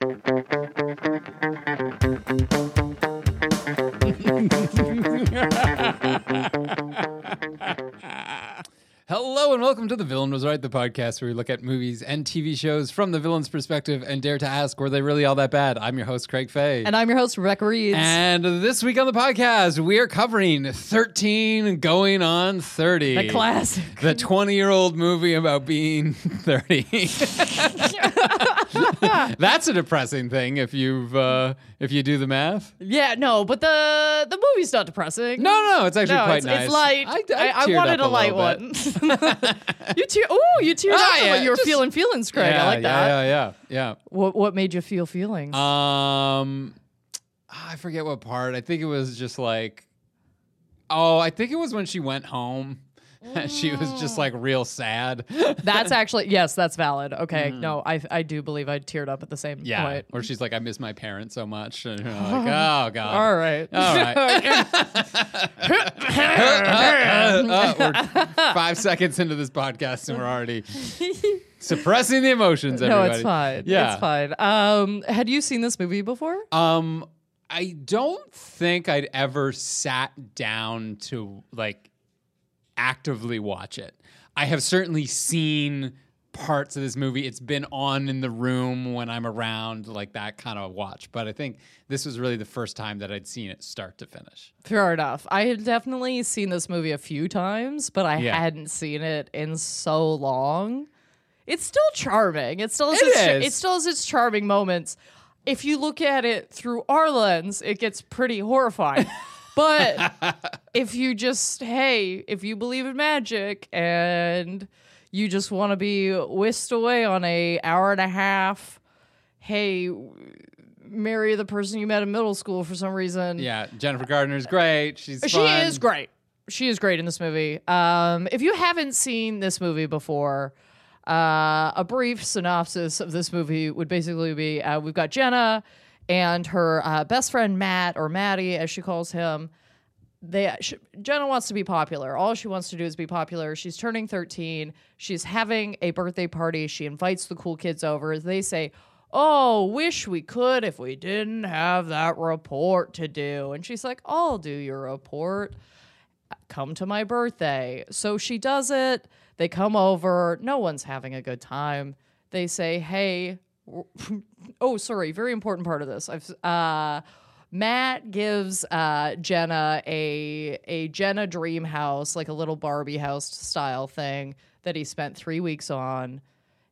Hello and welcome to The Villain Was Right, the podcast where we look at movies and TV shows from the villain's perspective and dare to ask, were they really all that bad? I'm your host, Craig Faye. And I'm your host, Rebecca Reeds. And this week on the podcast, we are covering 13 Going on 30. the classic. The 20 year old movie about being 30. That's a depressing thing if you've uh, if you do the math. yeah, no, but the the movie's not depressing. No, no, it's actually no, quite it's, nice. it's light. I, I, I, I wanted up a, light one. you tear. Oh, you teared Ah, up. yeah, you were just- feeling feelings, Craig. Yeah, I like that. Yeah, yeah, yeah, What What made you feel feelings? Um, I forget what part. I think it was just like, oh, I think it was when she went home. she was just like real sad. that's actually yes, that's valid. Okay, no, I I do believe I teared up at the same yeah, point. or she's like, I miss my parents so much, and you're like, oh god. All right. All right. Uh, we're five seconds into this podcast and we're already suppressing the emotions. no, Everybody. it's fine. Yeah. It's fine. Um, had you seen this movie before? Um, I don't think I'd ever sat down to like actively watch it. I have certainly seen parts of this movie. It's been on in the room when I'm around, like that kind of watch. But I think this was really the first time that I'd seen it start to finish. Fair enough. I had definitely seen this movie a few times, but I Yeah. hadn't seen it in so long. It's still charming. It still has It its, is. it still has its charming moments. If you look at it through our lens, it gets pretty horrifying. but if you just hey, if you believe in magic and you just want to be whisked away on a hour and a half, hey, marry the person you met in middle school for some reason. Yeah, Jennifer Gardner's great. She's She fun. is great. She is great in this movie. Um, if you haven't seen this movie before, uh, a brief synopsis of this movie would basically be: uh, we've got Jenna and her uh, best friend Matt, or Maddie, as she calls him. They sh- Jenna wants to be popular. All she wants to do is be popular. She's turning 13. She's having a birthday party. She invites the cool kids over. They say, "Oh, wish we could if we didn't have that report to do." And she's like, "I'll do your report. Come to my birthday." So she does it. They come over. No one's having a good time. They say, "Hey, oh, sorry, very important part of this. I've uh Matt gives uh, Jenna a a Jenna dream house, like a little Barbie house style thing that he spent three weeks on,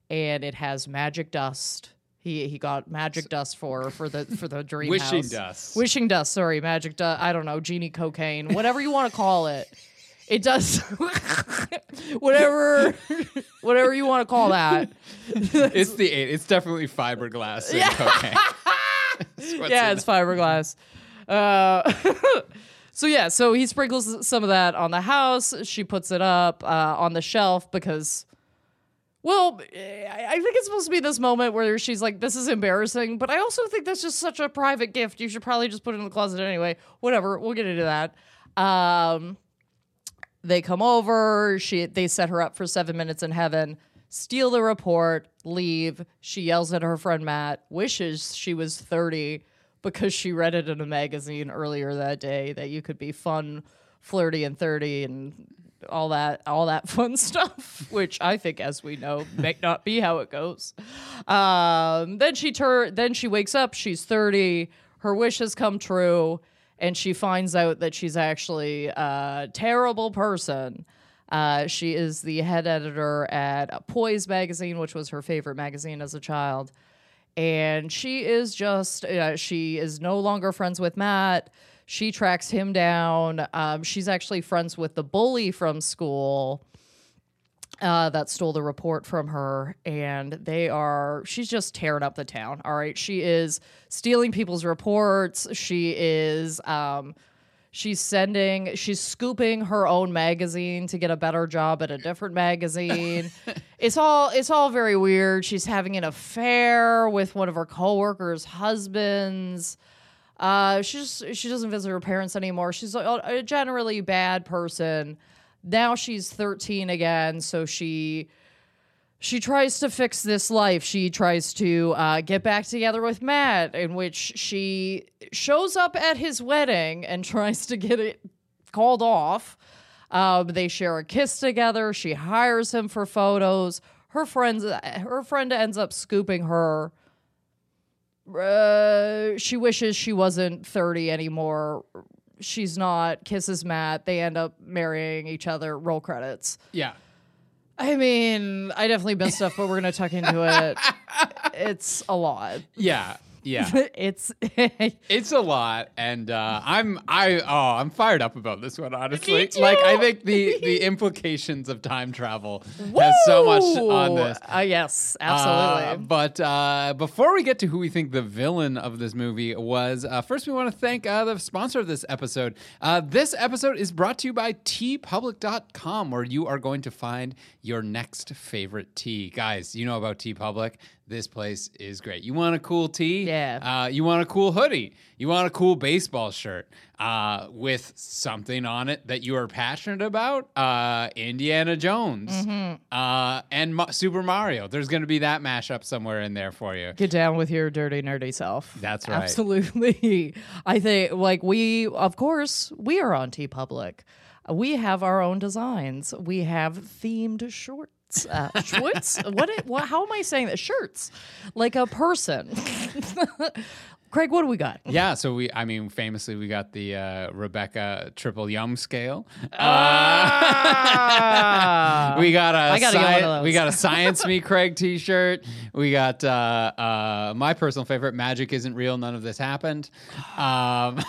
and it has magic dust. He he got magic dust for her for the for the dream Wishing house. dust. Wishing dust. Sorry, magic dust. I don't know, genie cocaine, whatever you want to call it. It does whatever whatever you want to call that. It's the eight. It's definitely fiberglass and cocaine. That's yeah, it's fiberglass. Uh, so yeah, so he sprinkles some of that on the house. She puts it up uh, on the shelf because, well, I I think it's supposed to be this moment where she's like, "This is embarrassing," but I also think that's just such a private gift. You should probably just put it in the closet anyway. Whatever, we'll get into that. Um, they come over. She they set her up for seven minutes in heaven. Steal the report, leave. She yells at her friend Matt, wishes she was 30 because she read it in a magazine earlier that day that you could be fun, flirty, and 30 and all that all that fun stuff, which I think, as we know, may not be how it goes. Um, then she tur- then she wakes up, she's 30, her wish has come true, and she finds out that she's actually a terrible person. Uh, she is the head editor at Poise magazine, which was her favorite magazine as a child. And she is just, uh, she is no longer friends with Matt. She tracks him down. Um, she's actually friends with the bully from school. Uh, that stole the report from her, and they are. She's just tearing up the town. All right, she is stealing people's reports. She is. Um, she's sending. She's scooping her own magazine to get a better job at a different magazine. it's all. It's all very weird. She's having an affair with one of her coworkers' husbands. Uh, she just she doesn't visit her parents anymore. She's a, a generally bad person. Now she's 13 again, so she she tries to fix this life. She tries to uh, get back together with Matt, in which she shows up at his wedding and tries to get it called off. Um, they share a kiss together. She hires him for photos. Her friends, her friend ends up scooping her. Uh, she wishes she wasn't 30 anymore. She's not. Kisses Matt. They end up marrying each other. Roll credits. Yeah. I mean, I definitely missed stuff, but we're gonna tuck into it. It's a lot. Yeah. Yeah. It's It's a lot, and uh, I'm I oh I'm fired up about this one. Honestly, like I think the the implications of time travel has so much on this. Uh, yes, Uh, absolutely. but uh, before we get to who we think the villain of this movie was, uh, first we want to thank uh, the sponsor of this episode. Uh, this episode is brought to you by teepublic.com, where you are going to find your next favorite tee. Guys, you know about TeePublic. This place is great. You want a cool tee? Yeah. Uh, you want a cool hoodie? You want a cool baseball shirt uh, with something on it that you are passionate about? Uh, Indiana Jones Mm-hmm. uh, and Ma- Super Mario. There's going to be that mashup somewhere in there for you. Get down with your dirty nerdy self. That's right. Absolutely. I think like we of course we are on TeePublic. We have our own designs. We have themed shorts. Uh, shorts? what, it, what? How am I saying that? Shirts, like a person. Craig, what do we got? Yeah, so we, I mean, famously, we got the uh, Rebecca triple yum scale. Ah. we got a I gotta get sci- we got a science me Craig T-shirt. We got uh, uh, my personal favorite. Magic isn't real. None of this happened. Um,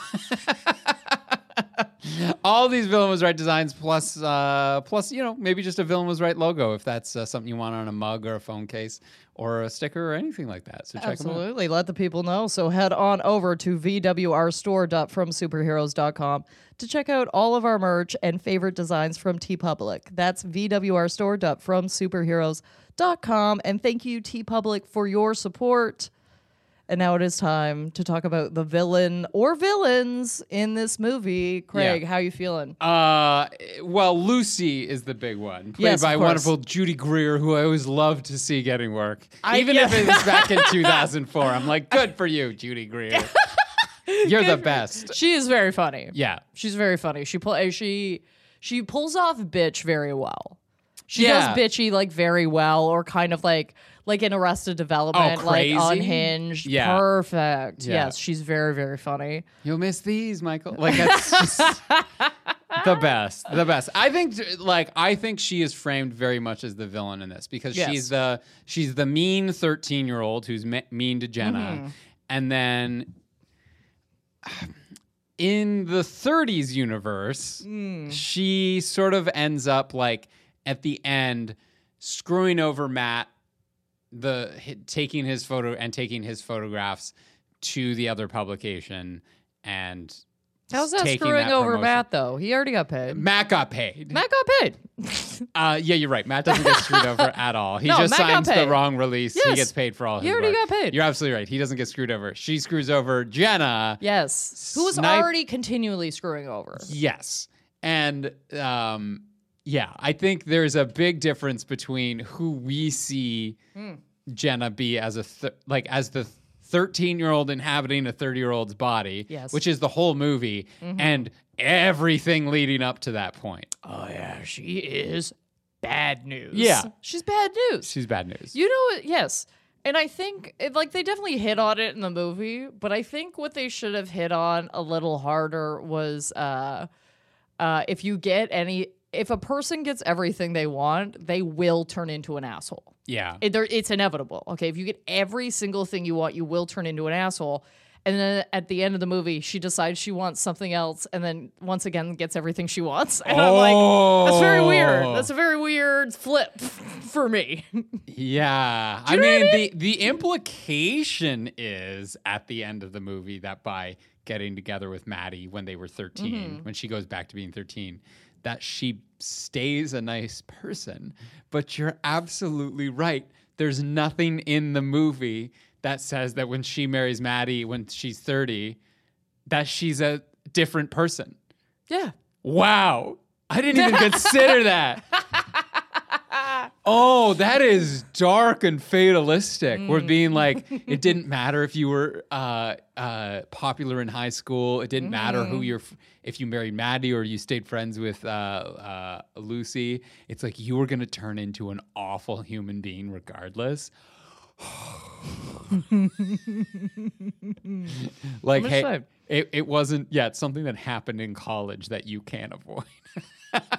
all these villain was right designs plus uh, plus you know maybe just a villain was right logo if that's uh, something you want on a mug or a phone case or a sticker or anything like that. So check. Absolutely. Let the people know. So head on over to vwrstore.fromsuperheroes.com to check out all of our merch and favorite designs from TeePublic. That's vwrstore.fromsuperheroes.com. And thank you, TeePublic, for your support. And now it is time to talk about the villain or villains in this movie. Craig, Yeah. how you feeling? Uh, well, Lucy is the big one, played Yes, by wonderful Judy Greer, who I always love to see getting work, I- even yeah. if it was back in 2004. I'm like, good for you, Judy Greer. You're the best. She is very funny. Yeah, She's very funny. She pull she she pulls off bitch very well. She Yeah. does bitchy like very well, or kind of like like in Arrested Development, like crazy? unhinged. Yeah. Perfect. Yeah. Yes, she's very very funny. you'll miss these, Michael. Like that's just the best, the best. I think, like, I think she is framed very much as the villain in this because Yes. she's the she's the mean 13 year old who's me- mean to Jenna, Mm-hmm. and then in the 30s universe, Mm. she sort of ends up like at the end screwing over Matt, the taking his photo and taking his photographs to the other publication and How's that screwing that over. Matt though? He already got paid. Matt got paid. Matt got paid. Uh, yeah, you're right. Matt doesn't get screwed over at all. He No, just Matt signs the wrong release. He gets paid for all He already work. got paid. You're absolutely right. He doesn't get screwed over. She screws over Jenna. yes, who was Snipe- already continually screwing over. Yes. And um, yeah, I think there's a big difference between who we see Hmm. Jenna be as a th- like as the 13 year old inhabiting a 30 year old's body, Yes. Mm-hmm. which is the whole movie, and everything leading up to that point. Oh yeah, she is bad news. Yeah. she's bad news. She's bad news. You know, what? yes. And I think, it, like, they definitely hit on it in the movie, but I think what they should have hit on a little harder was uh, uh, if you get any, if a person gets everything they want, they will turn into an asshole. yeah. It, it's inevitable. Okay. If you get every single thing you want, you will turn into an asshole. And then at the end of the movie, she decides she wants something else, and then once again gets everything she wants. And I'm like, that's very weird. Oh. That's a very weird flip for me. Yeah. I mean, I the the implication is at the end of the movie that by getting together with Maddie when they were 13, Mm-hmm. when she goes back to being 13, that she stays a nice person. But you're absolutely right. There's nothing in the movie that says that when she marries Maddie when she's 30 that she's a different person. yeah. Wow. I didn't even consider that. Oh, that is dark and fatalistic. We're being like, it didn't matter if you were uh, uh, popular in high school. It didn't matter who you're, f- if you married Maddie or you stayed friends with uh, uh, Lucy. It's like you were going to turn into an awful human being regardless. like, hey, it, it wasn't, yeah, it's something that happened in college that you can't avoid.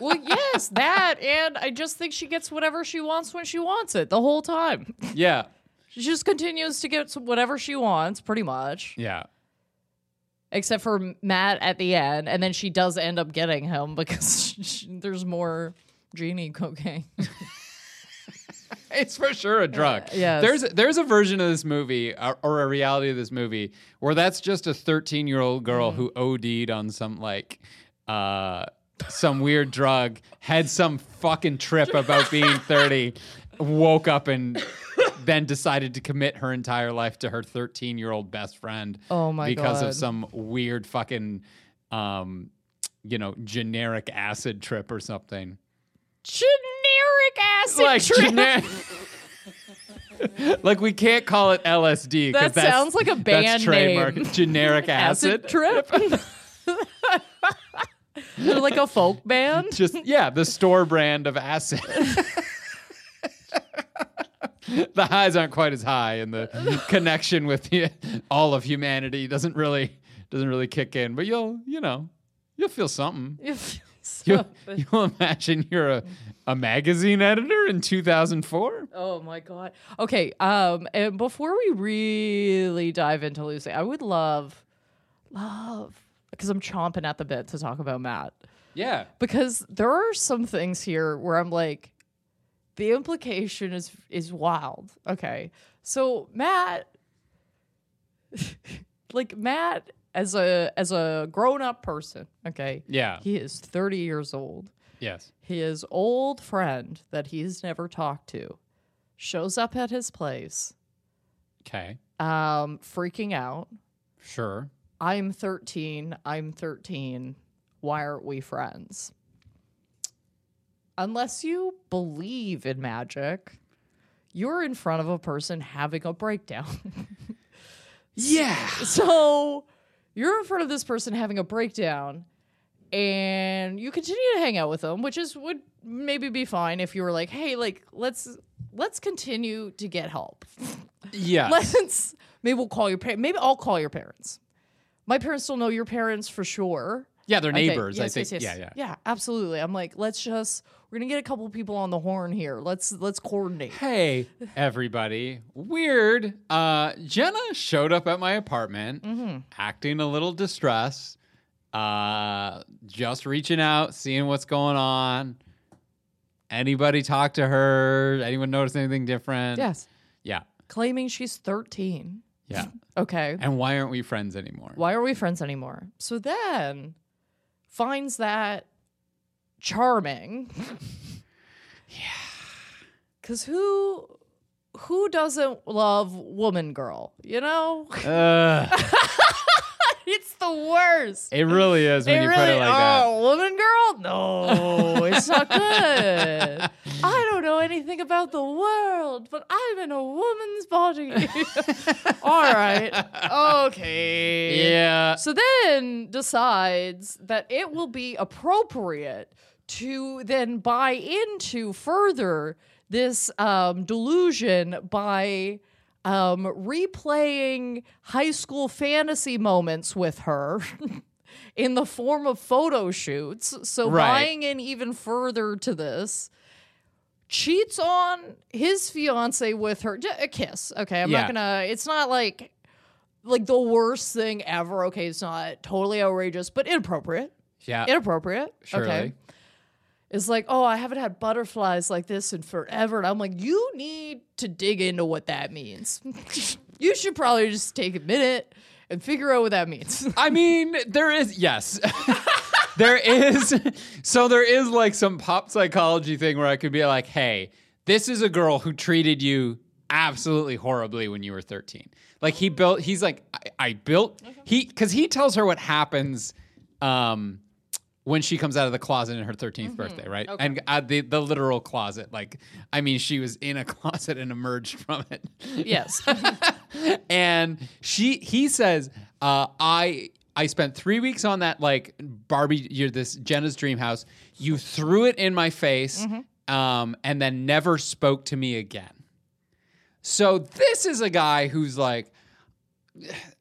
Well, yes, that, and I just think she gets whatever she wants when she wants it the whole time. yeah. She just continues to get whatever she wants, pretty much, Yeah. except for Matt at the end, and then she does end up getting him because she, there's more genie cocaine. It's for sure a drug. Uh, yeah, There's there's a version of this movie or, or a reality of this movie where that's just a 13 year old girl mm-hmm. who OD'd on some like uh some weird drug, had some fucking trip about being 30, woke up and then decided to commit her entire life to her 13 year old best friend. Oh my god because God. of some weird fucking um you know generic acid trip or something. Generic acid like trip. generic. like we can't call it LSD. That that's- sounds like a band trademark. name. Generic acid acid. trip. They're like a folk band. Just yeah, the store brand of acid. the highs aren't quite as high, and the connection with the, all of humanity doesn't really doesn't really kick in. But you'll you know you'll feel something. You you'll imagine you're a, a magazine editor in 2004. Oh my god. Okay, um and before we really dive into Lucy, I would love love because I'm chomping at the bit to talk about Matt. Yeah. Because there are some things here where I'm like the implication is is wild. Okay. So Matt like Matt as a as a grown-up person, okay? Yeah. He is 30 years old. Yes. His old friend that he's never talked to shows up at his place, Okay. um, freaking out. Sure. I'm 13. I'm 13. Why aren't we friends? Unless you believe in magic, you're in front of a person having a breakdown. Yeah. so you're in front of this person having a breakdown and you continue to hang out with them which is would maybe be fine if you were like hey like let's let's continue to get help Yeah. let's maybe we'll call your parents maybe i'll call your parents my parents don't know your parents for sure Yeah, they're Okay, neighbors. yes, I think. yes, yes. Yeah, yeah. yeah absolutely i'm like let's just we're gonna get a couple people on the horn here let's let's coordinate Hey, everybody. Weird. Uh, Jenna showed up at my apartment Mm-hmm. acting a little distressed, uh, just reaching out, seeing what's going on. Anybody talk to her? Anyone notice anything different? yes Yeah. claiming she's 13 Yeah. okay and why aren't we friends anymore? why are we friends anymore? So then finds that charming. yeah. Cause who who doesn't love woman girl? You know? Ugh. it's the worst. it really is when It you really, put it like that. oh, woman girl? No, it's not good. I don't know anything about the world, but I'm in a woman's body. All right. Okay. Yeah. So then decides that it will be appropriate to then buy into further this um, delusion by um, replaying high school fantasy moments with her in the form of photo shoots. So Right. buying in even further to this. Cheats on his fiance with her. a kiss. Okay. I'm Yeah. not gonna. It's not like like the worst thing ever. Okay, it's not totally outrageous, but inappropriate. Yeah. Inappropriate. Surely. Okay. It's like, oh, I haven't had butterflies like this in forever. And I'm like, you need to dig into what that means. you should probably just take a minute and figure out what that means. I mean, there is yes. there is so there is like some pop psychology thing where I could be like, "Hey, this is a girl who treated you absolutely horribly when you were 13." Like he built he's like I, I built he cuz he tells her what happens um when she comes out of the closet in her 13th birthday, right? Okay. And uh, the the literal closet. Like I mean, she was in a closet and emerged from it yes. and she he says uh, i i spent three weeks on that like barbie you're this jenna's dream house. You threw it in my face um, and then never spoke to me again. So this is a guy who's like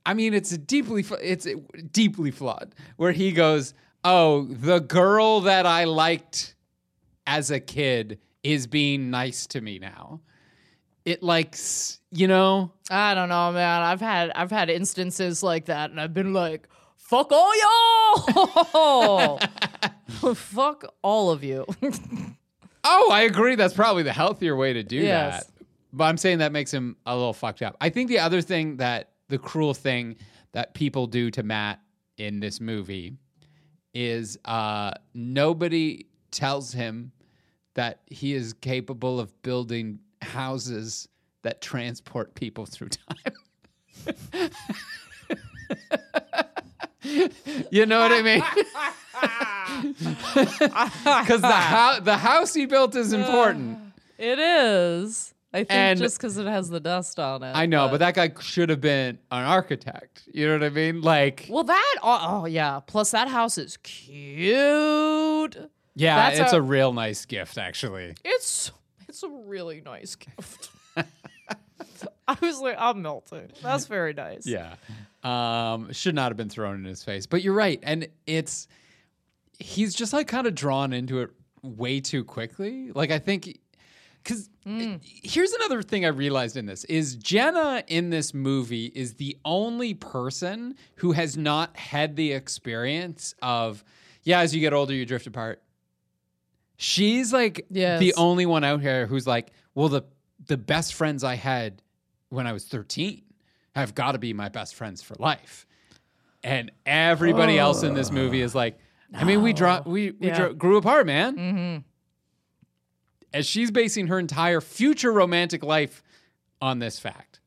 i mean it's a deeply it's deeply flawed where he goes oh the girl that i liked as a kid is being nice to me now. It like you know? I don't know, man. I've had I've had instances like that, and I've been like, "Fuck all y'all! Fuck all of you." Oh, I agree. That's probably the healthier way to do Yes. that. But I'm saying that makes him a little fucked up. I think the other thing that the cruel thing that people do to Matt in this movie is uh, nobody tells him that he is capable of building houses that transport people through time. you know what I mean? Because the, hou- the house he built is important. it is. I think And- just because it has the dust on it. I know, but that guy should have been an architect. You know what I mean? Like, well, that oh, oh yeah. Plus, that house is cute. yeah, that's it's a- a real nice gift, actually. It's it's a really nice gift. I was like, I'm melting. That's very nice. Yeah. Um, should not have been thrown in his face. But you're right. And it's, he's just like kind of drawn into it way too quickly. Like, I think, because here's another thing I realized in this is Jenna in this movie is the only person who has not had the experience of, yeah, as you get older, you drift apart. She's like Yes. the only one out here who's like, well, the the best friends I had when I was 13 have got to be my best friends for life. And everybody else in this movie is like, I mean, we draw, we, we Yeah. dro- grew apart, man. Mm-hmm. As she's basing her entire future romantic life on this fact.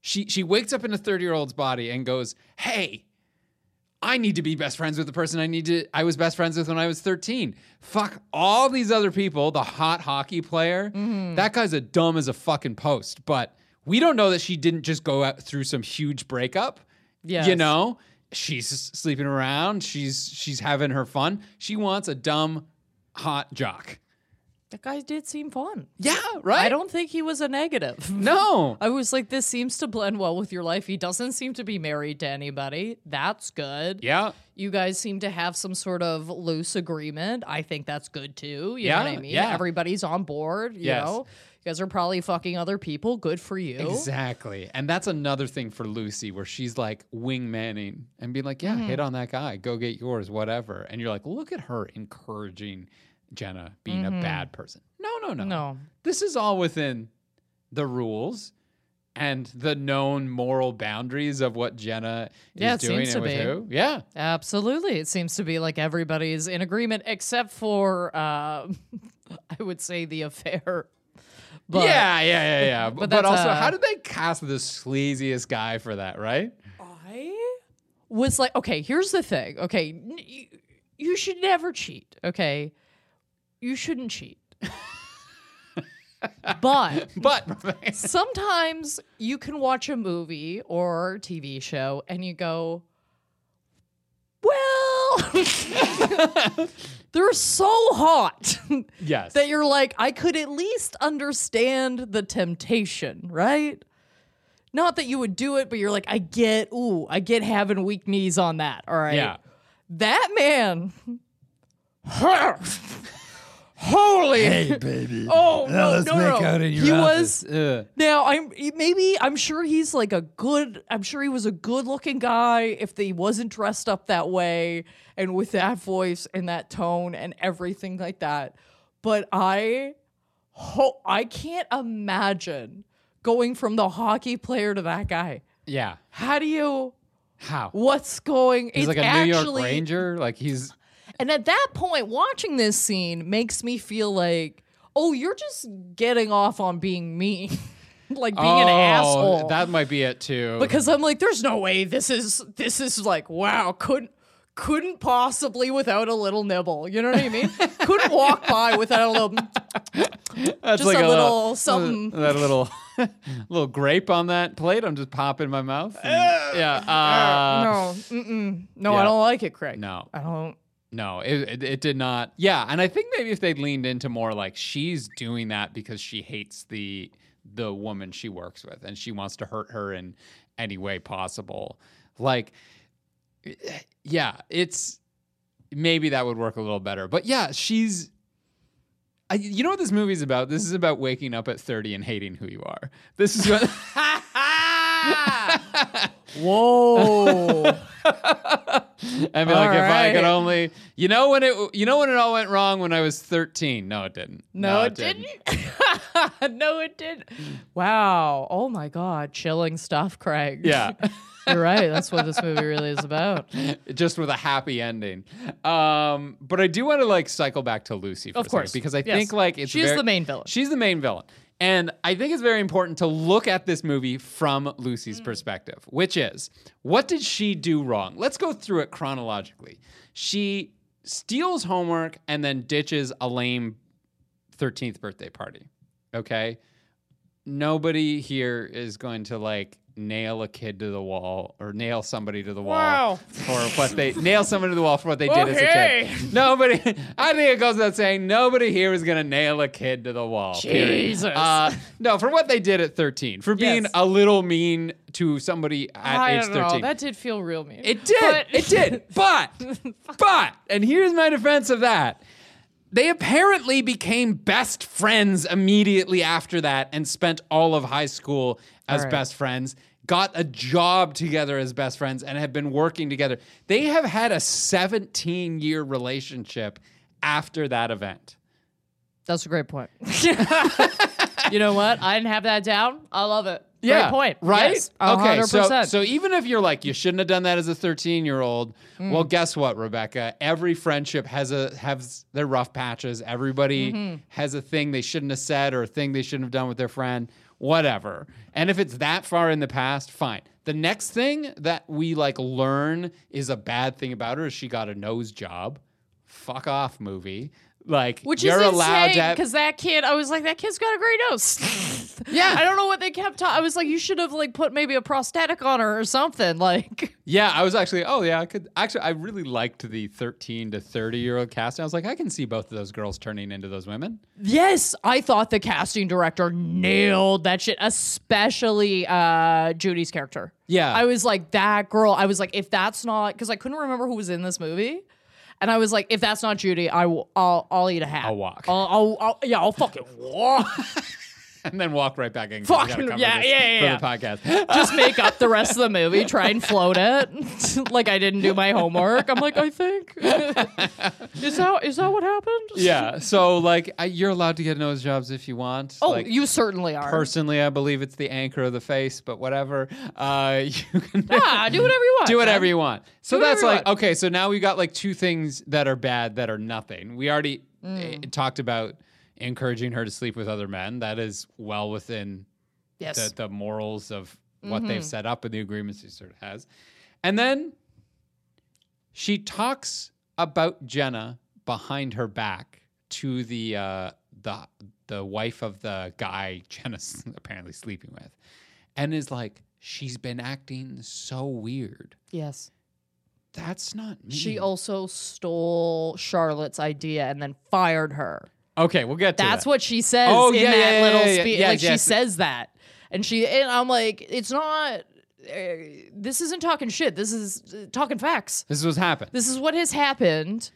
She she wakes up in a 30 year old's body and goes, Hey, I need to be best friends with the person I need to I was best friends with when I was 13. Fuck all these other people, the hot hockey player. Mm-hmm. That guy's a dumb as a fucking post. But we don't know that she didn't just go out through some huge breakup. Yeah, You know? She's sleeping around, she's she's having her fun. She wants a dumb hot jock. That guy did seem fun. Yeah, right? I don't think he was a negative. No. I was like, this seems to blend well with your life. He doesn't seem to be married to anybody. That's good. Yeah. You guys seem to have some sort of loose agreement. I think that's good too. You Yeah, know what I mean? yeah. Everybody's on board. You Yes. know, guys are probably fucking other people. Good for you. Exactly. And that's another thing for Lucy where she's like wingmanning and being like, yeah, hit on that guy, go get yours, whatever. And you're like, look at her encouraging Jenna being a bad person. No, no, no. No. This is all within the rules and the known moral boundaries of what Jenna is Yeah, it doing seems and to with be. who. Yeah. Absolutely. It seems to be like everybody's in agreement except for, uh, I would say, the affair. But yeah, yeah, yeah, yeah. but, that's, also, how did they cast the sleaziest guy for that, right? I was like, okay, here's the thing. Okay, you, you should never cheat. Okay, you shouldn't cheat. but But sometimes you can watch a movie or TV show and you go, well, they're so hot yes. that you're like, I could at least understand the temptation, right? Not that you would do it, but you're like, I get, ooh, I get having weak knees on that. All right. Yeah. That man Holy. Hey, baby. Oh no, let's no, make no. out in your he office. was Ugh. now. I'm maybe I'm sure he's like a good. I'm sure he was a good looking guy if he wasn't dressed up that way and with that voice and that tone and everything like that. But I, ho- I can't imagine going from the hockey player to that guy. Yeah. How do you? How? What's going? He's it's like a New York Ranger. Like he's And at that point, watching this scene makes me feel like, oh, you're just getting off on being mean, like being an Oh, asshole. That might be it too. because I'm like, there's no way this is this is like, wow, couldn't couldn't possibly without a little nibble. You know what I mean? couldn't walk by without a little. That's just a little something. That little little grape on that plate. I'm just popping my mouth. and- yeah. Uh, no, mm-mm. no, yeah. I don't like it, Craig. No. I don't. No, it, it it did not. Yeah, and I think maybe if they leaned into more like she's doing that because she hates the the woman she works with and she wants to hurt her in any way possible. Like eh, yeah, it's maybe that would work a little better. But yeah, she's I, you know what this movie's about? This is about waking up at 30 and hating who you are. This is what Whoa. and be like, if I could only, you know, when it, you know, when it all went wrong when I was 13. No, it didn't. No, it didn't. no, it didn't. Wow. Oh my God. Chilling stuff, Craig. Yeah. You're right. That's what this movie really is about. just with a happy ending. Um, but I do want to like cycle back to Lucy for Of a second course. because I Yes. think like it's She's very- the main villain. She's the main villain. And I think it's very important to look at this movie from Lucy's mm. perspective, which is what did she do wrong? Let's go through it chronologically. She steals homework and then ditches a lame 13th birthday party. Okay. Nobody here is going to like nail a kid to the wall or nail somebody to the wall Wow. for what they nail somebody to the wall for what they did Okay. as a kid. Nobody, I think it goes without saying, nobody here is going to nail a kid to the wall. Jesus. Uh, no, for what they did at 13, for being Yes. a little mean to somebody at I age don't 13. know. That did feel real mean. It did. But- it did. But, but, and here's my defense of that. They apparently became best friends immediately after that and spent all of high school as right. best friends, got a job together as best friends, and have been working together. They have had a 17 year relationship after that event. That's a great point. you know what? I didn't have that down. I love it. Yeah, Great point. Right? Yes, okay, 100%. so so even if you're like you shouldn't have done that as a 13 year old, Mm. well, guess what, Rebecca? Every friendship has a has their rough patches. Everybody Mm-hmm. has a thing they shouldn't have said or a thing they shouldn't have done with their friend. Whatever. And if it's that far in the past, fine. The next thing that we like learn is a bad thing about her is she got a nose job. Fuck off, movie. Like Which you're is allowed insane to because that kid, I was like, that kid's got a great nose. Yeah. I don't know what they kept. Ta- I was like, you should have like put maybe a prosthetic on her or something. Like, Yeah, I was actually. Oh, yeah, I could actually. I really liked the thirteen to thirty year old casting. I was like, I can see both of those girls turning into those women. yes, I thought the casting director nailed that shit, especially uh, Judy's character. Yeah. I was like, that girl. I was like, if that's not because I couldn't remember who was in this movie. And I was like, if that's not Judy, I will. I'll. I'll eat a hat. I'll walk. I'll. I'll, I'll yeah. I'll fucking walk. and then walk right back in. 'cause we gotta Fucking- yeah, yeah, yeah, For the podcast. just make up the rest of the movie, try and float it like I didn't do my homework. I'm like, I think is that is that what happened? yeah. So like, I, you're allowed to get nose jobs if you want. Oh, like, you certainly are. Personally, I believe it's the anchor of the face, but whatever. Uh, you can ah, do whatever you want. do whatever man. you want. So Do that's like okay. So now we got like two things that are bad that are nothing. We already Mm. eh, talked about encouraging her to sleep with other men. That is well within Yes. Mm-hmm. the, the morals of what they've set up and the agreements she sort of has. And then she talks about Jenna behind her back to the uh, the the wife of the guy Jenna's apparently sleeping with, and is like, she's been acting so weird. yes. That's not me. She also stole Charlotte's idea and then fired her. Okay, we'll get to That's that. what she says Oh, in yeah, that yeah, little yeah, speech. Like she says that, and she and I'm like, it's not. Uh, this isn't talking shit. This is uh, talking facts. this is what's happened. This is what has happened.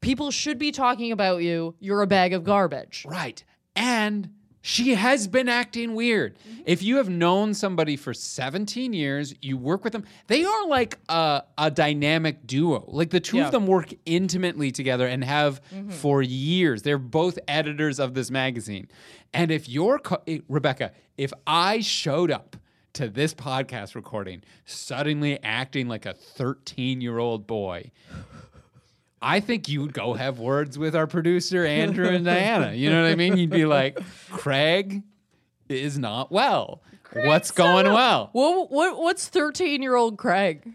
people should be talking about you. You're a bag of garbage. Right. And she has been acting weird. If you have known somebody for 17 years, you work with them, they are like a, a dynamic duo. Like the two Yeah. of them work intimately together and have for years. They're both editors of this magazine. And if you're, co- eh, Rebecca, if I showed up to this podcast recording suddenly acting like a 13 year old boy, I think you would go have words with our producer, Andrew Ivimey. You know what I mean? You'd be like, Craig is not well. What's going well? What, what what's 13 year old Craig?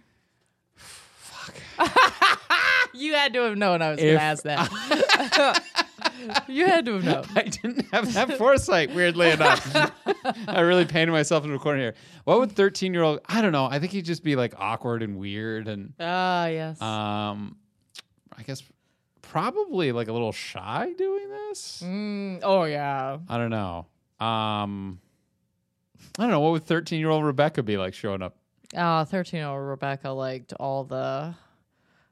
Fuck. you had to have known I was going to ask that. you had to have known. I didn't have that foresight, weirdly enough. I really painted myself into a corner here. What would 13 year old, I don't know. I think he'd just be like awkward and weird. And Ah, yes. um, I guess probably like a little shy doing this. Mm, oh, yeah. I don't know. Um, I don't know. What would 13 year old Rebecca be like showing up? Uh, 13 year old Rebecca liked all the,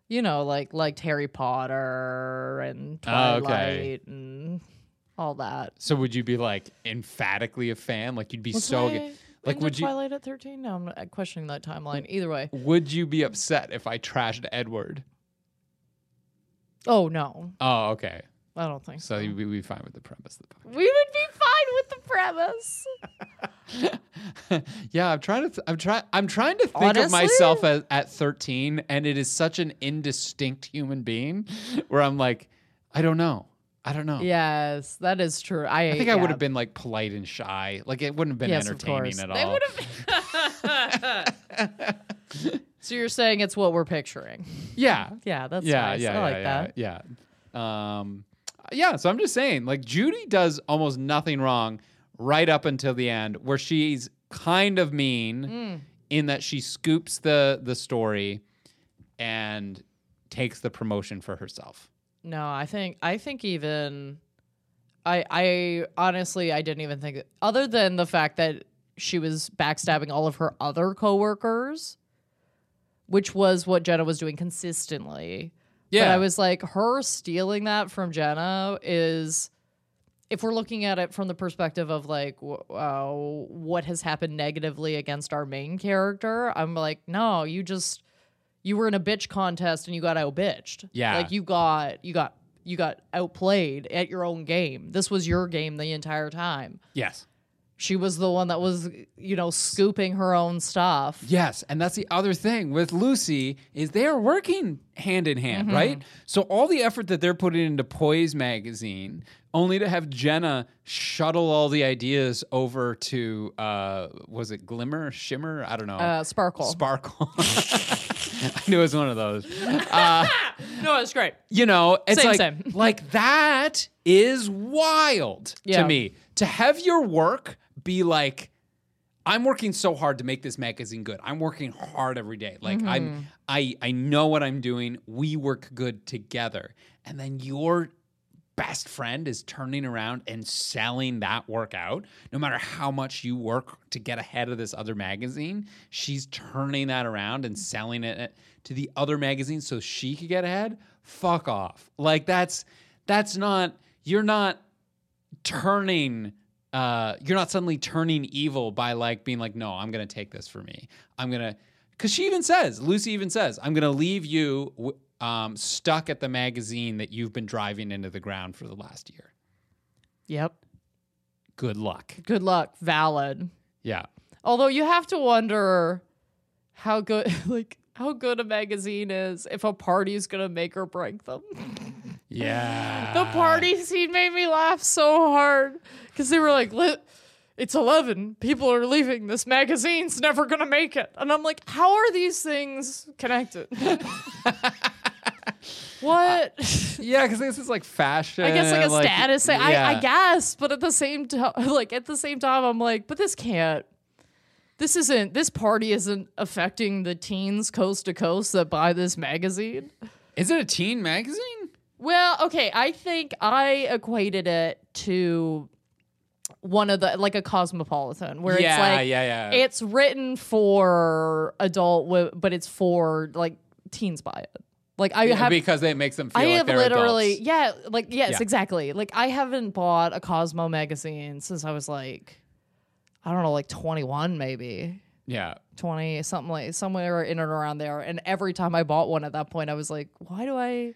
you know, like liked Harry Potter and Oh, Twilight okay. and all that. So would you be like emphatically a fan? Like you'd be so good. Like would you Twilight at 13? No, I'm questioning that timeline. Either way. would you be upset if I trashed Edward? Oh, no. Oh, okay. I don't think so. So we'd be fine with the premise of the podcast. We would be fine with the premise. yeah, I'm trying to. Th- I'm trying. I'm trying to think of myself as, at 13, and it is such an indistinct human being, where I'm like, I don't know. I don't know. Yes, that is true. I, I think I would have been like polite and shy. Like it wouldn't have been Yes, entertaining at They all. would have. so you're saying it's what we're picturing? Yeah. Yeah, that's yeah, nice. yeah, I like yeah, that. yeah, yeah. Um, yeah. So I'm just saying, like Judy does almost nothing wrong right up until the end, where she's kind of mean Mm. in that she scoops the the story and takes the promotion for herself. No, I think I think even I I honestly I didn't even think other than the fact that she was backstabbing all of her other coworkers, which was what Jenna was doing consistently. But Yeah. I was like, her stealing that from Jenna is, if we're looking at it from the perspective of like, uh, what has happened negatively against our main character, I'm like, no, you just, you were in a bitch contest and you got out bitched. Yeah. Like you got, you got, you got outplayed at your own game. This was your game the entire time. Yes. She was the one that was, you know, scooping her own stuff. Yes, and that's the other thing with Lucy is they are working hand in hand, Mm-hmm. right? So all the effort that they're putting into Poise magazine, only to have Jenna shuttle all the ideas over to uh was it Glimmer, Shimmer? I don't know. Uh, Sparkle. Sparkle. I knew it was one of those. no, it's great. You know, it's Same, like same. like that is wild Yeah. to me. To have your work be like I'm working so hard to make this magazine good. I'm working hard every day. Like Mm-hmm. I'm I I know what I'm doing. We work good together. And then your best friend is turning around and selling that work out. No matter how much you work to get ahead of this other magazine, she's turning that around and selling it to the other magazine so she could get ahead. Fuck off. Like that's that's not you're not turning uh you're not suddenly turning evil by like being like no i'm gonna take this for me i'm gonna because she even says lucy even says i'm gonna leave you w- um, stuck at the magazine that you've been driving into the ground for the last year Yep. good luck Good luck. Valid. yeah Although you have to wonder how good, like, how good a magazine is if a party's gonna make or break them. yeah the party scene made me laugh so hard because they were like, "Li- "It's eleven. People are leaving. This magazine's never gonna make it." And I'm like, "How are these things connected?" what? Uh, yeah because this is like fashion I guess like a like, status thing. I, I guess, but at the same time, like at the same time, I'm like, but this can't. This isn't. This party isn't affecting the teens coast to coast that buy this magazine. is it a teen magazine Well, okay, I think I equated it to one of the like a cosmopolitan where yeah it's like yeah yeah it's written for adult but it's for like teens buy it. Like I Yeah, have because it makes them feel I like have they're literally, adults. yeah, like yes, Yeah. exactly. Like I haven't bought a Cosmo magazine since I was like, I don't know, like 21 maybe. Yeah. 20 something like somewhere in and around there and every time i bought one at that point i was like why do i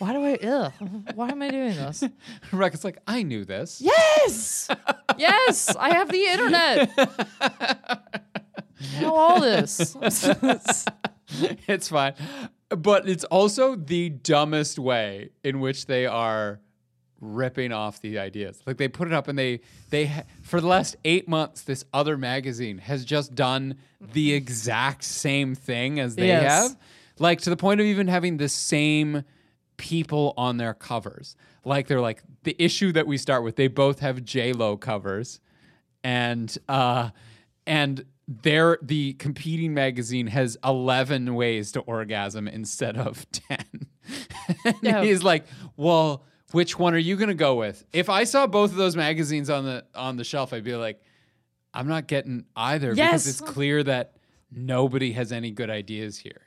why do i ugh, why am i doing this Rebecca's like, I knew this. yes yes i have the internet I know all this it's fine. But it's also the dumbest way in which they are ripping off the ideas. Like they put it up and they they ha- for the last 8 months this other magazine has just done the exact same thing as they Yes. have. Like to the point of even having the same people on their covers. Like they're like the issue that we start with, they both have J Lo covers, and uh, and their the competing magazine has eleven ways to orgasm instead of ten. and Yeah. he's like, well, which one are you gonna go with? If I saw both of those magazines on the on the shelf, I'd be like, I'm not getting either because Yes. it's clear that nobody has any good ideas here.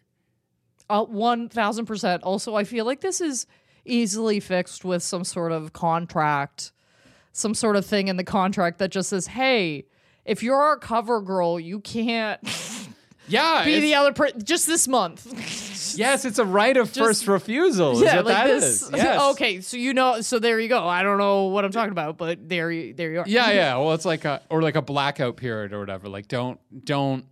Uh, 1000% also i feel like this is easily fixed with some sort of contract some sort of thing in the contract that just says hey if you're our cover girl you can't Yeah, be the other per- just this month Yes, it's a right of first refusal. Is yeah, what like that this. is. Yes. Okay, so you know, so there you go. I don't know what I'm talking about, but there, you, there you are. Yeah, yeah. Well, it's like a or like a blackout period or whatever. Like, don't don't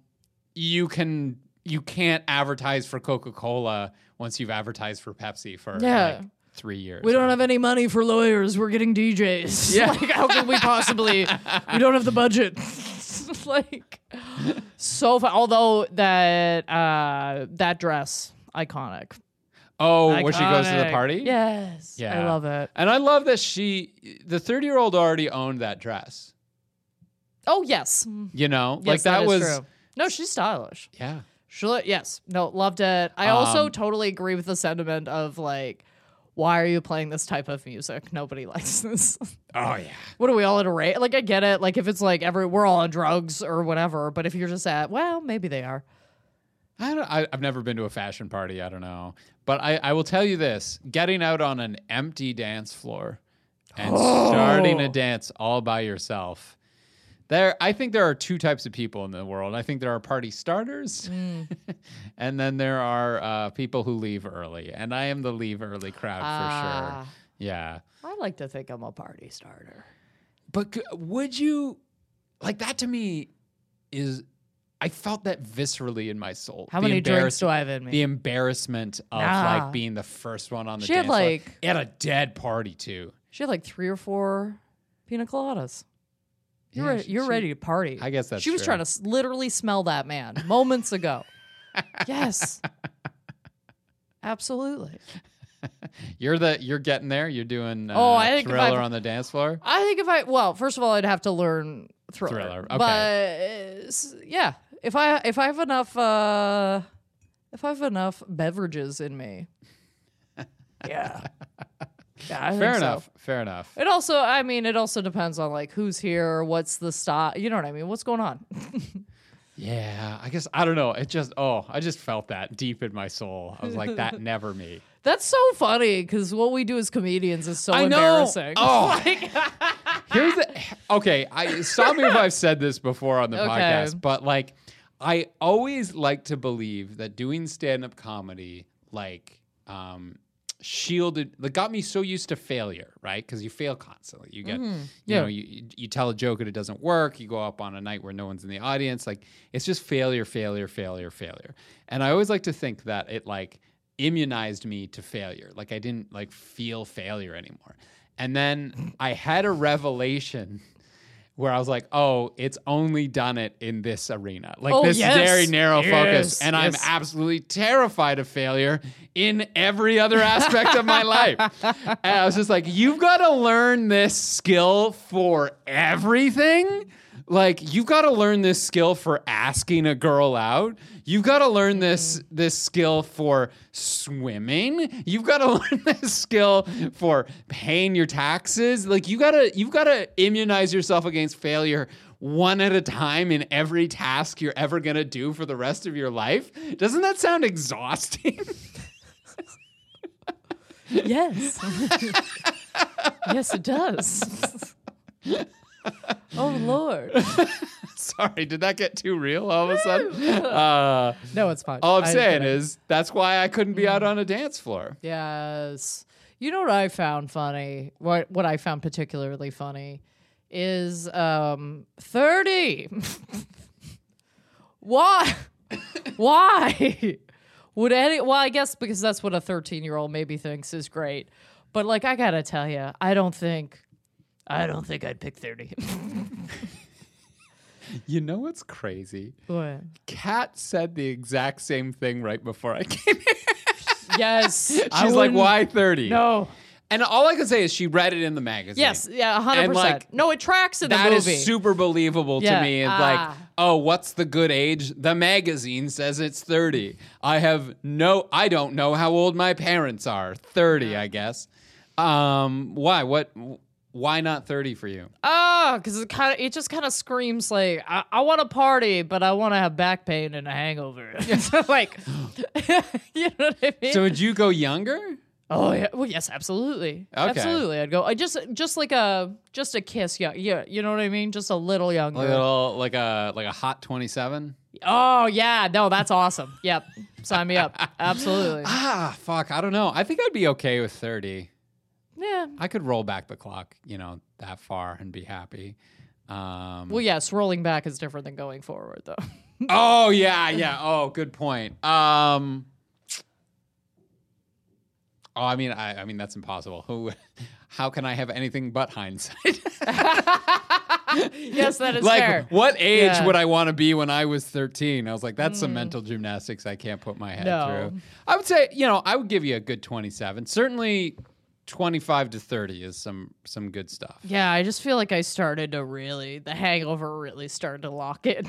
you can you can't advertise for Coca Cola once you've advertised for Pepsi for Yeah. like three years. We don't have any money for lawyers. We're getting DJs. Yeah. like, how can we possibly? we don't have the budget. like, so. Fu- Although that uh, that dress iconic. Oh, where she goes to the party. Yes. Yeah. I love it. And I love that she, the thirty-year-old, already owned that dress. Oh yes. You know, Yes, like that, was true. No, she's stylish. yeah. Sure. Yes. No. Loved it. I also Um, totally agree with the sentiment of like, why are you playing this type of music? Nobody likes this. Oh yeah. what are we all at a rate? Like, I get it. Like, if it's like every we're all on drugs or whatever. But if you're just at, well, maybe they are. I don't, I, I've never been to a fashion party. I don't know. But I, I will tell you this getting out on an empty dance floor and starting a dance all by yourself. There, I think there are two types of people in the world. I think there are party starters, and then there are uh, people who leave early. And I am the leave early crowd for Ah. sure. Yeah. I like to think I'm a party starter. But c- would you like that to me is I felt that viscerally in my soul. How The many drinks do I have in me? The embarrassment of Nah. like being the first one on the She had, dance floor. like- at a dead party too. she had like three or four pina coladas. You're Yeah, ready, she- you're she- ready to party. I guess that's she was true. trying to s- literally smell that man moments ago. yes, absolutely. You're the you're getting there. You're doing uh, Oh, I think if thriller I've- on the dance floor. I think if I well, first of all, I'd have to learn thriller. Thriller, But uh, yeah, if I if I have enough uh if I have enough beverages in me, yeah, yeah, I Fair think so. enough. Fair enough. It also, I mean, it also depends on like who's here, what's the style, you know what I mean? What's going on? Yeah, I guess I don't know. It just oh, I just felt that deep in my soul. I was like, that never me. That's so funny because what we do as comedians is so I know. embarrassing. Oh. Here's the okay. I stop me if I've said this before on the Okay. podcast, but like, I always like to believe that doing stand up comedy, like, um, shielded, like, got me so used to failure, right? Because you fail constantly. You get, you Mm-hmm. Yeah. know, you you- you tell a joke and it doesn't work. You go up on a night where no one's in the audience. Like, it's just failure, failure, failure, failure. And I always like to think that it like immunized me to failure. Like I didn't like feel failure anymore. And then I had a revelation where I was like, oh, it's only done it in this arena. Like Oh, this yes. very narrow focus. Yes, And I'm absolutely terrified of failure in every other aspect of my life. And I was just like, you've got to learn this skill for everything. Like you've got to learn this skill for asking a girl out. You've got to learn this mm-hmm. this skill for swimming. You've got to learn this skill for paying your taxes. Like you got to you've got to immunize yourself against failure one at a time in every task you're ever going to do for the rest of your life. Doesn't that sound exhausting? Yes. yes, it does. Oh Lord. Sorry, did that get too real all of a sudden? Uh, No, it's fine. all I'm I'm saying kidding. is that's why I couldn't be out on a dance floor. Yes. You know what I found funny? What what I found particularly funny is um 30. Why? Why? Would any well, I guess because that's what a 13-year-old maybe thinks is great. But like I got to tell you, I don't think I don't think I'd pick 30. You know what's crazy? What? Kat said the exact same thing right before I came here. Yes. I She's like, wouldn't- why 30? No. And all I can say is she read it in the magazine. Yes, yeah, 100%. And, like, no, it tracks in the That movie. is super believable Yeah. to me. It's Ah. like, oh, what's the good age? The magazine says it's 30. I have no, I don't know how old my parents are. 30, I guess. Um, why? What? Why not 30 for you? Ah, because it kind of it just kind of screams like I, I want to party, but I want to have back pain and a hangover. like, you know what I mean? So would you go younger? oh yeah, well yes, absolutely, absolutely. I'd go. I just just like a just a kiss, yeah, yeah. You know what I mean? Just a little younger. A little, like a like a hot 27? oh yeah, no, that's awesome. Yep, sign me up. Absolutely. Ah, fuck. I don't know. I think I'd be okay with 30. Yeah. I could roll back the clock, you know, that far and be happy. Um, Well, yes, rolling back is different than going forward, though. oh yeah, yeah. Oh, good point. Um, oh, I mean, I, I mean that's impossible. Who? How can I have anything but hindsight? yes, that is like, fair. what age Yeah. Mm. would I want to be when I was 13? I was like, that's some mental gymnastics I can't put my head No. through. I would say, you know, I would give you a good 27. Certainly 25 to 30 is some some good stuff. Yeah, I just feel like I started to really, the hangover really started to lock in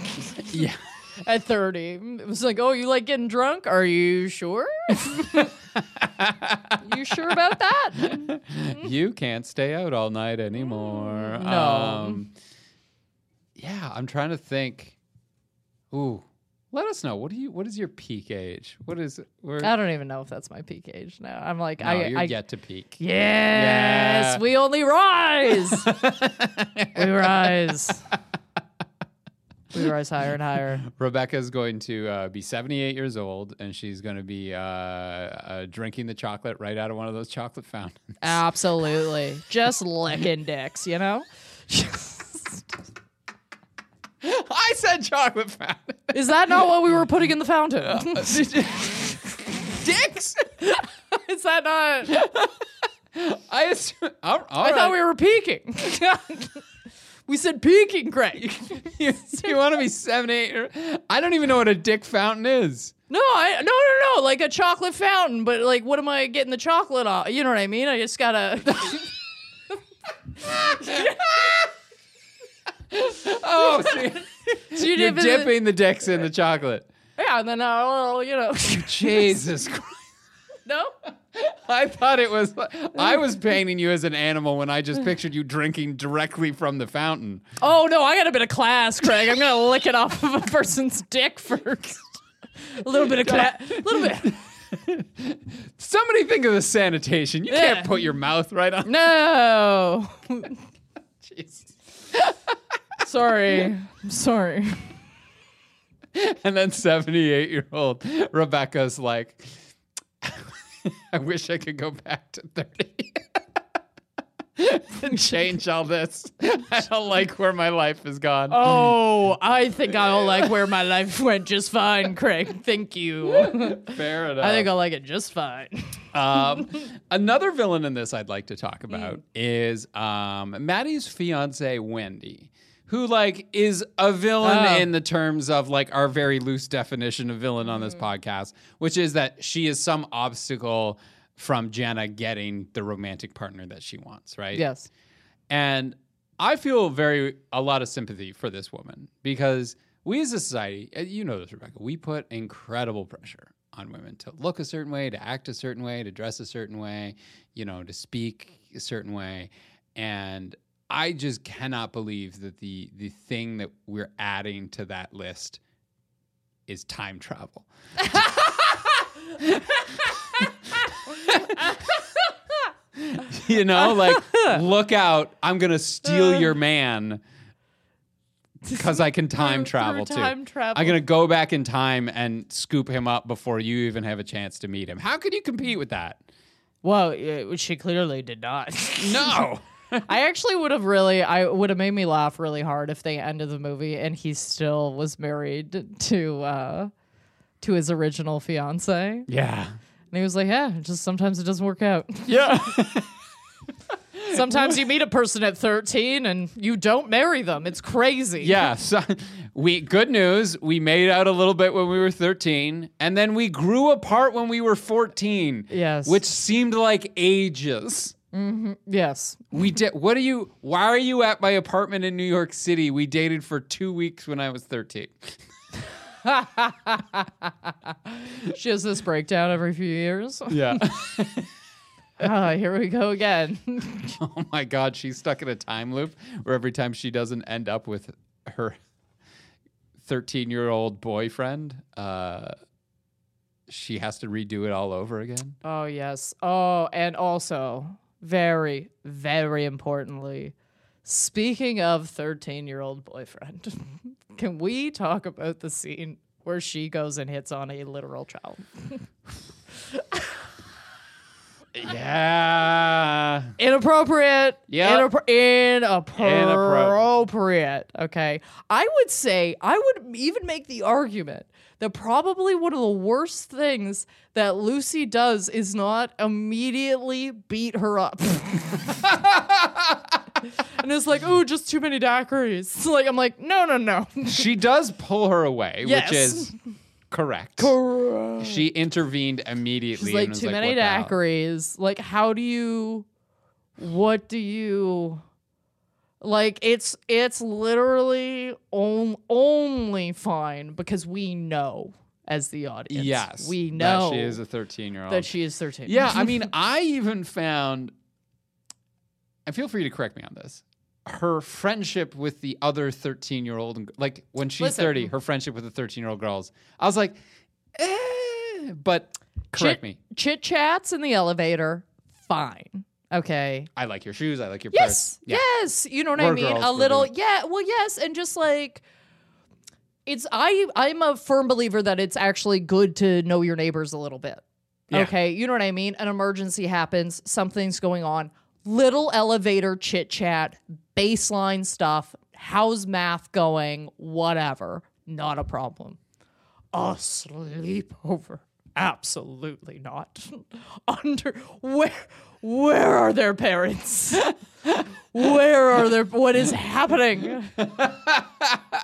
Yeah. at 30. It was like, oh, you like getting drunk? Are you sure? you sure about that? you can't stay out all night anymore. No. Um, yeah, I'm trying to think. Ooh, let us know. What do you? What is your peak age? What is? Where, I don't even know if that's my peak age now. I'm like, no, I, you're I yet to peak. yes, Yeah. we only rise. we rise. we rise higher and higher. Rebecca's going to uh, be 78 years old, and she's going to be uh, uh, drinking the chocolate right out of one of those chocolate fountains. Absolutely. Just licking dicks, you know? I said chocolate fountain. Is that not what we were putting in the fountain? Uh, Dicks. Is that not? I assume. All, all I right. thought we were peaking. we said peaking, Greg. you, you want to be 78? Or, I don't even know what a dick fountain is. No, I no no no, like a chocolate fountain, but like what am I getting the chocolate off? You know what I mean? I just gotta Oh, so you're, so you you're dip dipping the dicks in the chocolate. Yeah, and then uh, little, you know. Jesus Christ. no? I thought it was. I was painting you as an animal when I just pictured you drinking directly from the fountain. Oh no, I got a bit of class, Craig. I'm gonna lick it off of a person's dick first. a little bit of class. A little bit. Somebody think of the sanitation. You Yeah. can't put your mouth right on. No. Jesus. Sorry. I'm sorry. And then 78 year old Rebecca's like, I wish I could go back to 30 and change all this. I don't like where my life has gone. Oh, I think I'll like where my life went just fine, Craig. Thank you. Fair enough. I think I'll like it just fine. um, another villain in this I'd like to talk about Mm. is um, Maddie's fiance Wendy, who like is a villain Oh. in the terms of like our very loose definition of villain on Mm. this podcast, which is that she is some obstacle from Jenna getting the romantic partner that she wants, right? Yes. And I feel very a lot of sympathy for this woman because we as a society, uh, you know this, Rebecca, we put incredible pressure on women to look a certain way, to act a certain way, to dress a certain way, you know, to speak a certain way. And I just cannot believe that the the thing that we're adding to that list is time travel. you know, like look out, I'm gonna steal your man because I can time travel through too. time travel. I'm gonna go back in time and scoop him up before you even have a chance to meet him. How could you compete with that? Well, uh, she clearly did not. No. I actually would have really, I would have made me laugh really hard if they ended the movie and he still was married to uh to his original fiance, yeah. and he was like, "Yeah, just sometimes it doesn't work out. Yeah. Sometimes you meet a person at 13 and you don't marry them. It's crazy." Yeah, so we good news, we made out a little bit when we were 13 and then we grew apart when we were 14. Yes. Which seemed like ages. Yes. We did what are you why are you at my apartment in New York City? We dated for 2 weeks when I was 13. She has this breakdown every few years. Yeah. ah, here we go again. oh my god, she's stuck in a time loop where every time she doesn't end up with her 13-year-old boyfriend, uh she has to redo it all over again. oh, yes. Oh, and also, very, very importantly, speaking of 13 year old boyfriend, can we talk about the scene where she goes and hits on a literal child? Yeah. Inappropriate. Yep. Inappro- inappropriate. Okay. I would say, I would even make the argument that probably one of the worst things that Lucy does is not immediately beat her up. and it's like, oh, just too many daiquiris. Like, I'm like, no, no, no. She does pull her away, Yes. which is correct. Correct. She intervened immediately. She's like, too like, many "What daiquiris. Like, how do you, what do you, like, it's, it's literally on, only fine because we know as the audience. Yes. We know that she is a 13 year old. that she is 13. Yeah, I mean, I even found, and feel free to correct me on this, her friendship with the other 13 year old, like when she's Listen. 30, her friendship with the 13 year old girls, I was like, eh, but correct Chit- me. Chit chats in the elevator, fine. Okay. I like your shoes. I like your Yes. purse. Yeah. Yes. You know what I We're mean? girls, a little doing- yeah, well yes, and just like it's I I'm a firm believer that it's actually good to know your neighbors a little bit. Yeah. Okay, you know what I mean? An emergency happens, something's going on. Little elevator chit chat, baseline stuff, how's math going, whatever. Not a problem. A sleepover. Absolutely not. Under where where are their parents? Where are their what is happening?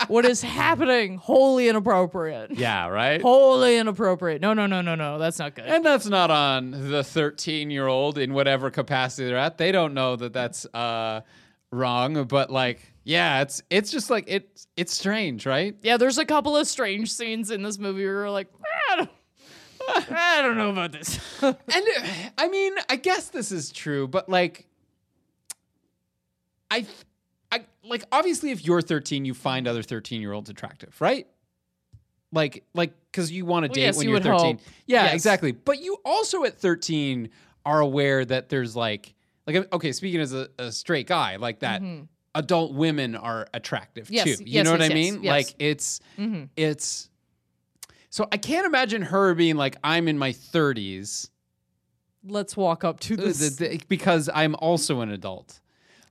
what is happening? Wholly inappropriate. Yeah, right? Wholly inappropriate. No, no, no, no, no. That's not good. And that's not on the 13 year old in whatever capacity they're at. They don't know that that's uh, wrong, but like, yeah, it's it's just like it's it's strange, right? yeah, there's a couple of strange scenes in this movie where you're like, I don't, I don't know about this. And I mean, I guess this is true, but like, I, I like obviously if you're 13, you find other 13 year olds attractive, right? Like, like, because you want to Well, date yes, when you are 13. hope. Yeah, Yes. exactly. But you also at 13 are aware that there's like, like, okay, speaking as a, a straight guy, like that. Adult women are attractive Mm-hmm. Yes, too. You know what I mean? Like it's Mm-hmm. it's so I can't imagine her being like, I'm in my 30s Let's walk up to uh, this. because I'm also an adult.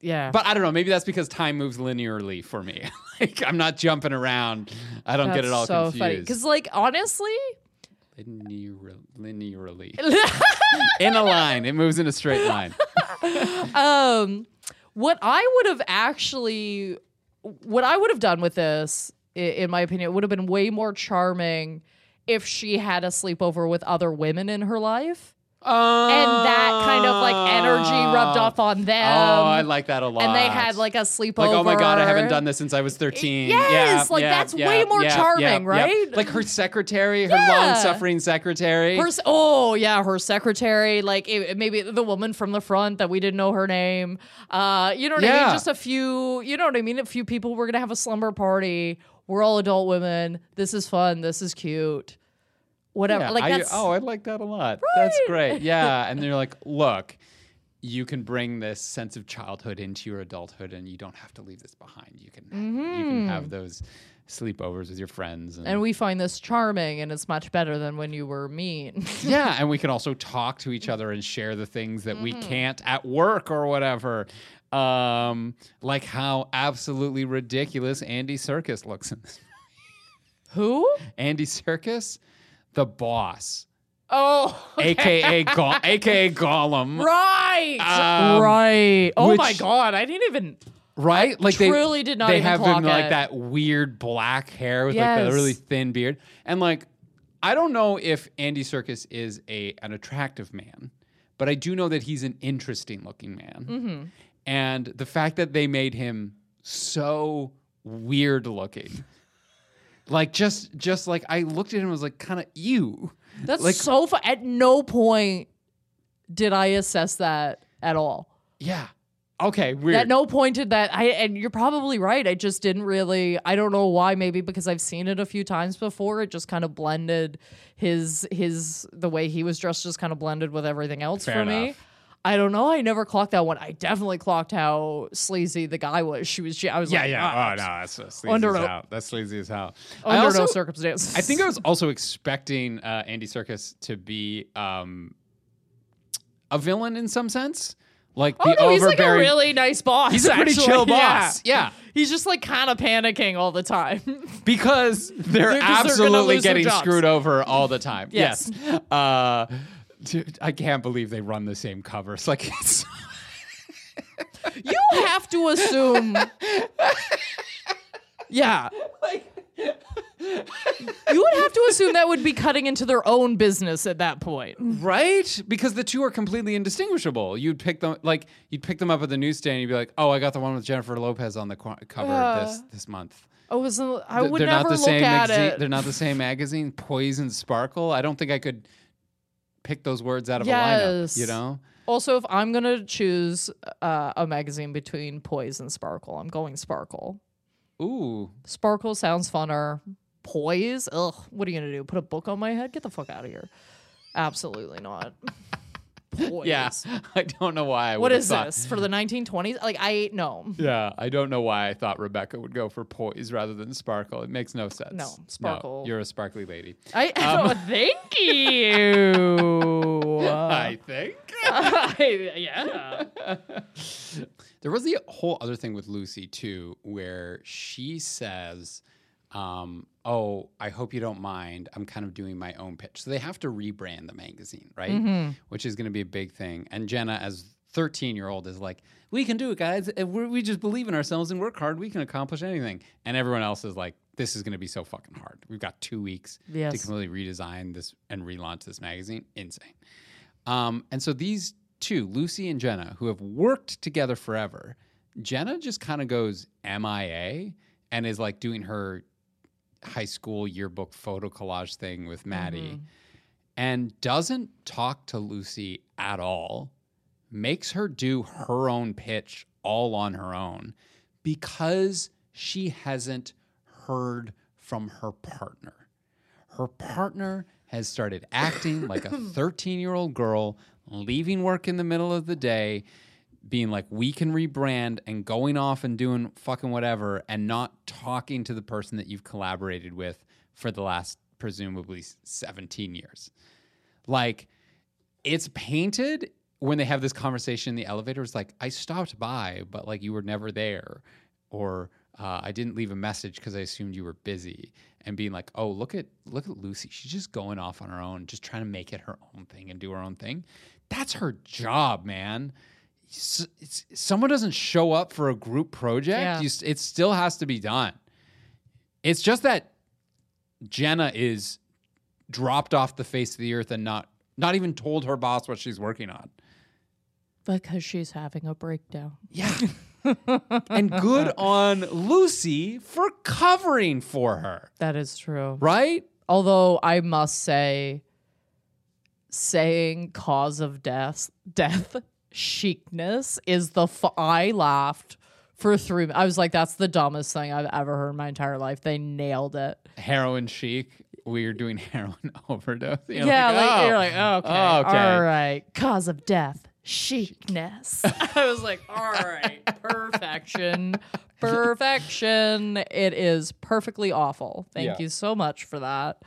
yeah. But I don't know. Maybe that's because time moves linearly for me. like I'm not jumping around. I don't get it all so confused. Because, like, honestly, Linear, linearly. in a line. It moves in a straight line. um, what I would have actually, what I would have done with this, in my opinion, It would have been way more charming if she had a sleepover with other women in her life. and that kind of like energy rubbed off on them. Oh, I like that a lot. and they had like a sleepover. Like, oh my god, I haven't done this since I was 13. Yes, yeah, like, yeah, that's yeah, way more charming, right? Like her secretary, her long-suffering secretary. Her, oh yeah, her secretary, like it, maybe the woman from the front that we didn't know her name. Uh, you know what I mean? Just a few, you know what I mean? A few people were gonna have a slumber party. We're all adult women. This is fun. This is cute. Whatever. Yeah, like I- that's oh, I like that a lot. That's great. Yeah, and they're like, look, you can bring this sense of childhood into your adulthood, and you don't have to leave this behind. You can you Mm-hmm. can have those sleepovers with your friends, and, And we find this charming, and it's much better than when you were mean. yeah, and we can also talk to each other and share the things that we can't at work or whatever. Um, like how absolutely ridiculous Andy Serkis looks in this. Who? Andy Serkis, the boss, Oh, aka Go- aka Gollum, right, Um, right. Oh my god, I didn't even. right? Like truly they did not They even have him like it. that weird black hair with like the really thin beard, and like I don't know if Andy Serkis is a an attractive man, but I do know that he's an interesting looking man, Mm-hmm. And the fact that they made him so weird looking. Like just, just like I looked at him, and was like kind of ew. That's Like- so fu- At no point did I assess that at all. Yeah. Okay. Weird. At no point did that. I and you're probably right. I just didn't really. I don't know why. Maybe because I've seen it a few times before. It just kind of blended his his the way he was dressed just kind of blended with everything else Fair for me. I don't know. I never clocked that one. I definitely clocked how sleazy the guy was. She was. I was Yeah, like, yeah. "Ah, Oh no, that's so sleazy Under as no- hell. That's sleazy as hell. I Under also, no circumstances. I think I was also expecting uh, Andy Serkis to be um, a villain in some sense, like Oh the no, he's like a really nice boss. he's a pretty chill boss. Yeah. He's just like kind of panicking all the time. because they're, They're- 'cause they're gonna absolutely getting screwed over all the time. Yes. Yes. Uh, I can't believe they run the same covers. Like it's you have to assume. yeah. Like you would have to assume that would be cutting into their own business at that point. right because the two are completely indistinguishable. You'd pick them like you'd pick them up at the newsstand. and You'd be like, "Oh, I got the one with Jennifer Lopez on the qu- cover this this month." I was. I would they're never not the look same at magazine. it. They're not the same magazine. Poison Sparkle. I don't think I could pick those words out of a lineup. You know. Also, if I'm gonna choose uh, a magazine between Poise and Sparkle, I'm going Sparkle. Ooh. Sparkle sounds funner. Poise, ugh. What are you gonna do? Put a book on my head? Get the fuck out of here. Absolutely not. Poise. Yeah. I don't know why. I What thought- this for the 1920s? Like I ate no. Yeah, I don't know why I thought Rebecca would go for poise rather than sparkle. It makes no sense. No, sparkle. you're a sparkly lady. I um, oh, thank you. I think. yeah. There was the whole other thing with Lucy too, where she says, um, "Oh, I hope you don't mind. I'm kind of doing my own pitch." So they have to rebrand the magazine, right? Mm-hmm. Which is going to be a big thing. And Jenna, as 13 year old, is like, "We can do it, guys. If we're, we just believe in ourselves and work hard. We can accomplish anything." And everyone else is like, "This is going to be so fucking hard. We've got two weeks to completely redesign this and relaunch this magazine. Insane." Um, and so these two, Lucy and Jenna, who have worked together forever, Jenna just kind of goes MIA and is like doing her high school yearbook photo collage thing with Maddie mm-hmm. and doesn't talk to Lucy at all, makes her do her own pitch all on her own because she hasn't heard from her partner. Her partner has started acting like a 13 year old girl, leaving work in the middle of the day, being like, we can rebrand and going off and doing fucking whatever, and not talking to the person that you've collaborated with for the last presumably 17 years. Like, it's painted when they have this conversation in the elevator. It's like, I stopped by, but like you were never there. Or, uh, I didn't leave a message because I assumed you were busy, and being like, "Oh, look at look at Lucy. She's just going off on her own, just trying to make it her own thing and do her own thing. That's her job, man. Someone doesn't show up for a group project. Yeah. You, it still has to be done. It's just that Jenna is dropped off the face of the earth and not not even told her boss what she's working on. Because she's having a breakdown. Yeah. and good on Lucy for covering for her, That is true. right? Although I must say, saying cause of death, death, chicness is the. Fu- I laughed for three. I was like, that's the dumbest thing I've ever heard in my entire life. They nailed it. Heroin chic. We are doing heroin overdose. You're yeah, like, oh, you're like, oh, okay, oh, okay. all right, cause of death, chicness. I was like, all right, perfection, perfection. It is perfectly awful. Thank Yeah. you so much for that.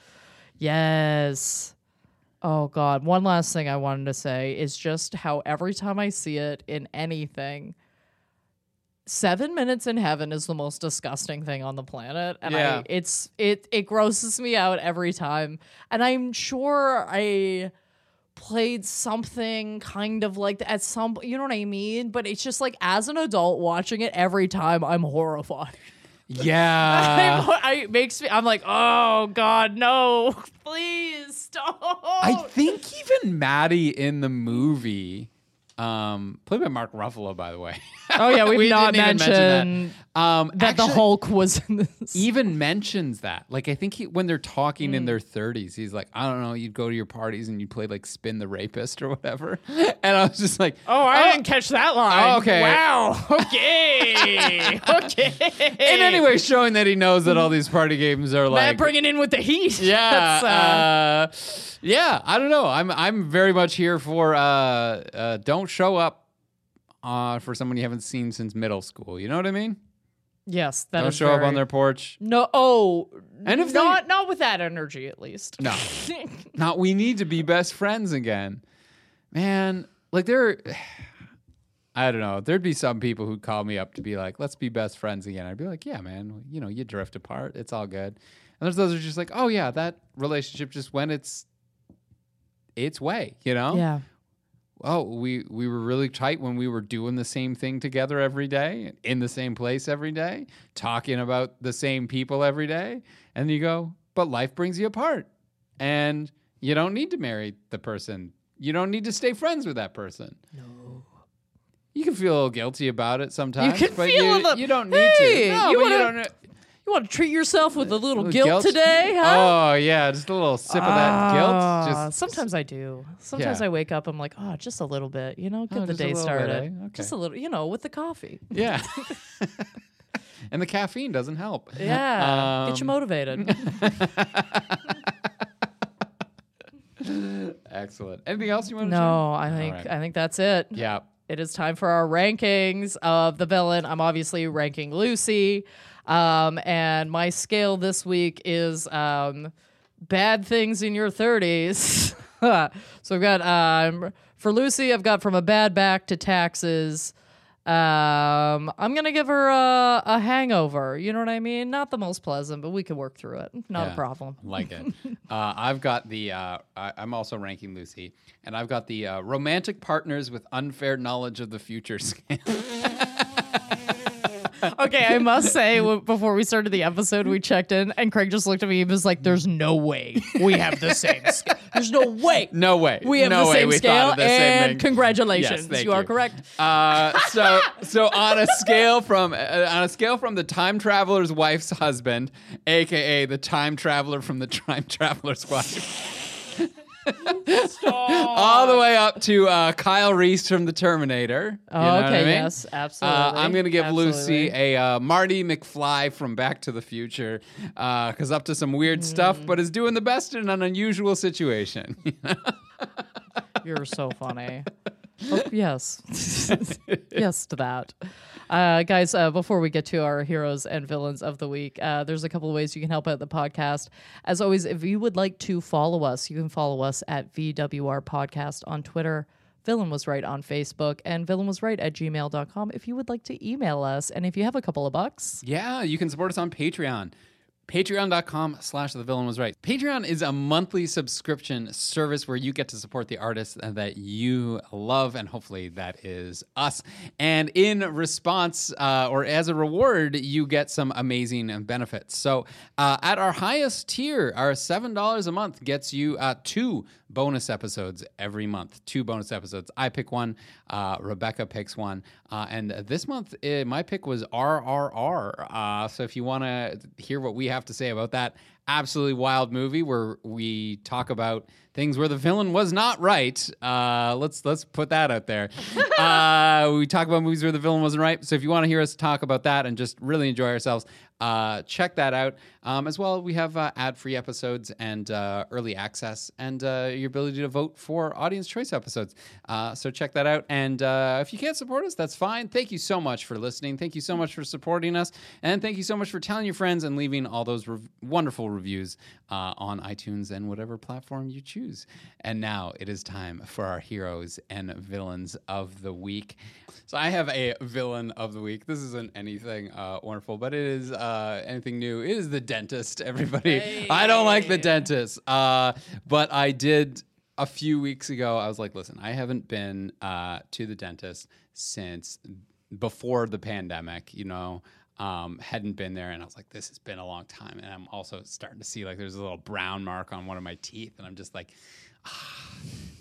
Yes. Oh God. One last thing I wanted to say is just how every time I see it in anything, seven minutes in heaven is the most disgusting thing on the planet. And Yeah. I it's it it grosses me out every time. And I'm sure I played something kind of like that at some you know what I mean? But it's just like as an adult watching it every time I'm horrified. Yeah. I'm- it makes me I'm like, oh God, no, please stop. I think even Maddie in the movie, um, played by Mark Ruffalo, by the way. Oh yeah, we've We not even mention mentioned that. Um, that the Hulk was in this. even mentions that. Like I think he, when they're talking Mm. in their 30s, he's like, I don't know, you'd go to your parties and you'd play like Spin the Rapist or whatever. And I was just like, Oh, I didn't catch that line. Oh, okay. Wow. Okay. okay. and anyway, showing that he knows that all these party games are Man, like bringing in with the heat. Yeah, uh, uh, yeah. I don't know. I'm I'm very much here for uh, uh, don't show up uh, for someone you haven't seen since middle school. You know what I mean? Yes, that don't is show up very- on their porch. No. Oh. And if not not with that energy, at least. No, not we need to be best friends again, man. Like there, I don't know. There'd be some people who'd call me up to be like, "Let's be best friends again." I'd be like, "Yeah, man. You know, you drift apart. It's all good." And there's those who are just like, "Oh yeah, that relationship just went its its way." You know? yeah. Oh we we were really tight when we were doing the same thing together every day in the same place every day talking about the same people every day. And you go but life brings you apart. And you don't need to marry the person. You don't need to stay friends with that person. No. You can feel a little guilty about it sometimes can but feel you, a you don't need Hey, to no, you you wanna- don't You want to treat yourself with a little Little guilt, guilt? today, huh? oh yeah just a little sip of that guilt Ah, just sometimes I do. Sometimes Yeah. I wake up, I'm like, oh, just a little bit, you know, get Oh, the day little bit, started. eh? Okay. Just a little, you know, with the coffee. yeah and the caffeine doesn't help Yeah, get you Um, motivated. Excellent. Anything else you want to no, I think right. I think that's it. Yeah. It is time for our rankings of the villain. I'm obviously ranking Lucy. Um, and my scale this week is um, bad things in your 30s. so I've got um, for Lucy, I've got from a bad back to taxes. Um, I'm gonna give her a, a hangover. You know what I mean? Not the most pleasant, but we can work through it. Not Yeah. a problem. Like it. uh, I've got the, uh, I, I'm also ranking Lucy, and I've got the uh, romantic partners with unfair knowledge of the future scale. Okay, I must say, w- before we started the episode, we checked in, and Craig just looked at me and was like, "There's no way we have the same scale. There's no way no way. we have no the same scale." the and thing. congratulations, Yes, thank you are you. correct. Uh, so so on a scale from uh, on a scale from the time traveler's wife's husband, aka the time traveler from the time traveler's wife. All the way up to uh, Kyle Reese from the Terminator. You Oh, know what okay, I mean? yes, absolutely. Uh, I'm gonna give Lucy a uh, Marty McFly from Back to the Future because up to some weird stuff, Hmm. but is doing the best in an unusual situation. You're so funny. Oh, yes. yes to that. Uh, guys, uh, before we get to our heroes and villains of the week, uh, there's a couple of ways you can help out the podcast. As always, if you would like to follow us, you can follow us at VWR Podcast on Twitter. Villain was right on Facebook and villain was right at gmail.com if you would like to email us. And if you have a couple of bucks, Yeah, you can support us on Patreon. Patreon.com slash the villain was right. Patreon is a monthly subscription service where you get to support the artists that you love, and hopefully that is us. And in response, uh, or as a reward, you get some amazing benefits. So uh, at our highest tier, our $7 a month gets you uh, two bonus episodes every month. Two bonus episodes. I pick one, uh, Rebecca picks one. Uh, and this month, uh, my pick was RRR. Uh, so if you want to hear what we have to say about that absolutely wild movie where we talk about things where the villain was not right. Uh, let's let's put that out there. uh, we talk about movies where the villain wasn't right. So if you want to hear us talk about that and just really enjoy ourselves, uh, check that out. Um, as well, we have uh, ad-free episodes and uh, early access, and uh, your ability to vote for audience choice episodes. Uh, so check that out. And uh, if you can't support us, that's fine. Thank you so much for listening. Thank you so much for supporting us, and thank you so much for telling your friends and leaving all those rev- wonderful reviews uh, on iTunes and whatever platform you choose. And now it is time for our heroes and villains of the week. So I have a villain of the week. This isn't anything uh, wonderful, but it is uh, anything new. It is the dentist. Everybody, I don't like the dentist, uh, but I did a few weeks ago. I was like, listen, I haven't been uh, to the dentist since before the pandemic. You know. Um, hadn't been there, and I was like, "This has been a long time." And I'm also starting to see like there's a little brown mark on one of my teeth, and I'm just like,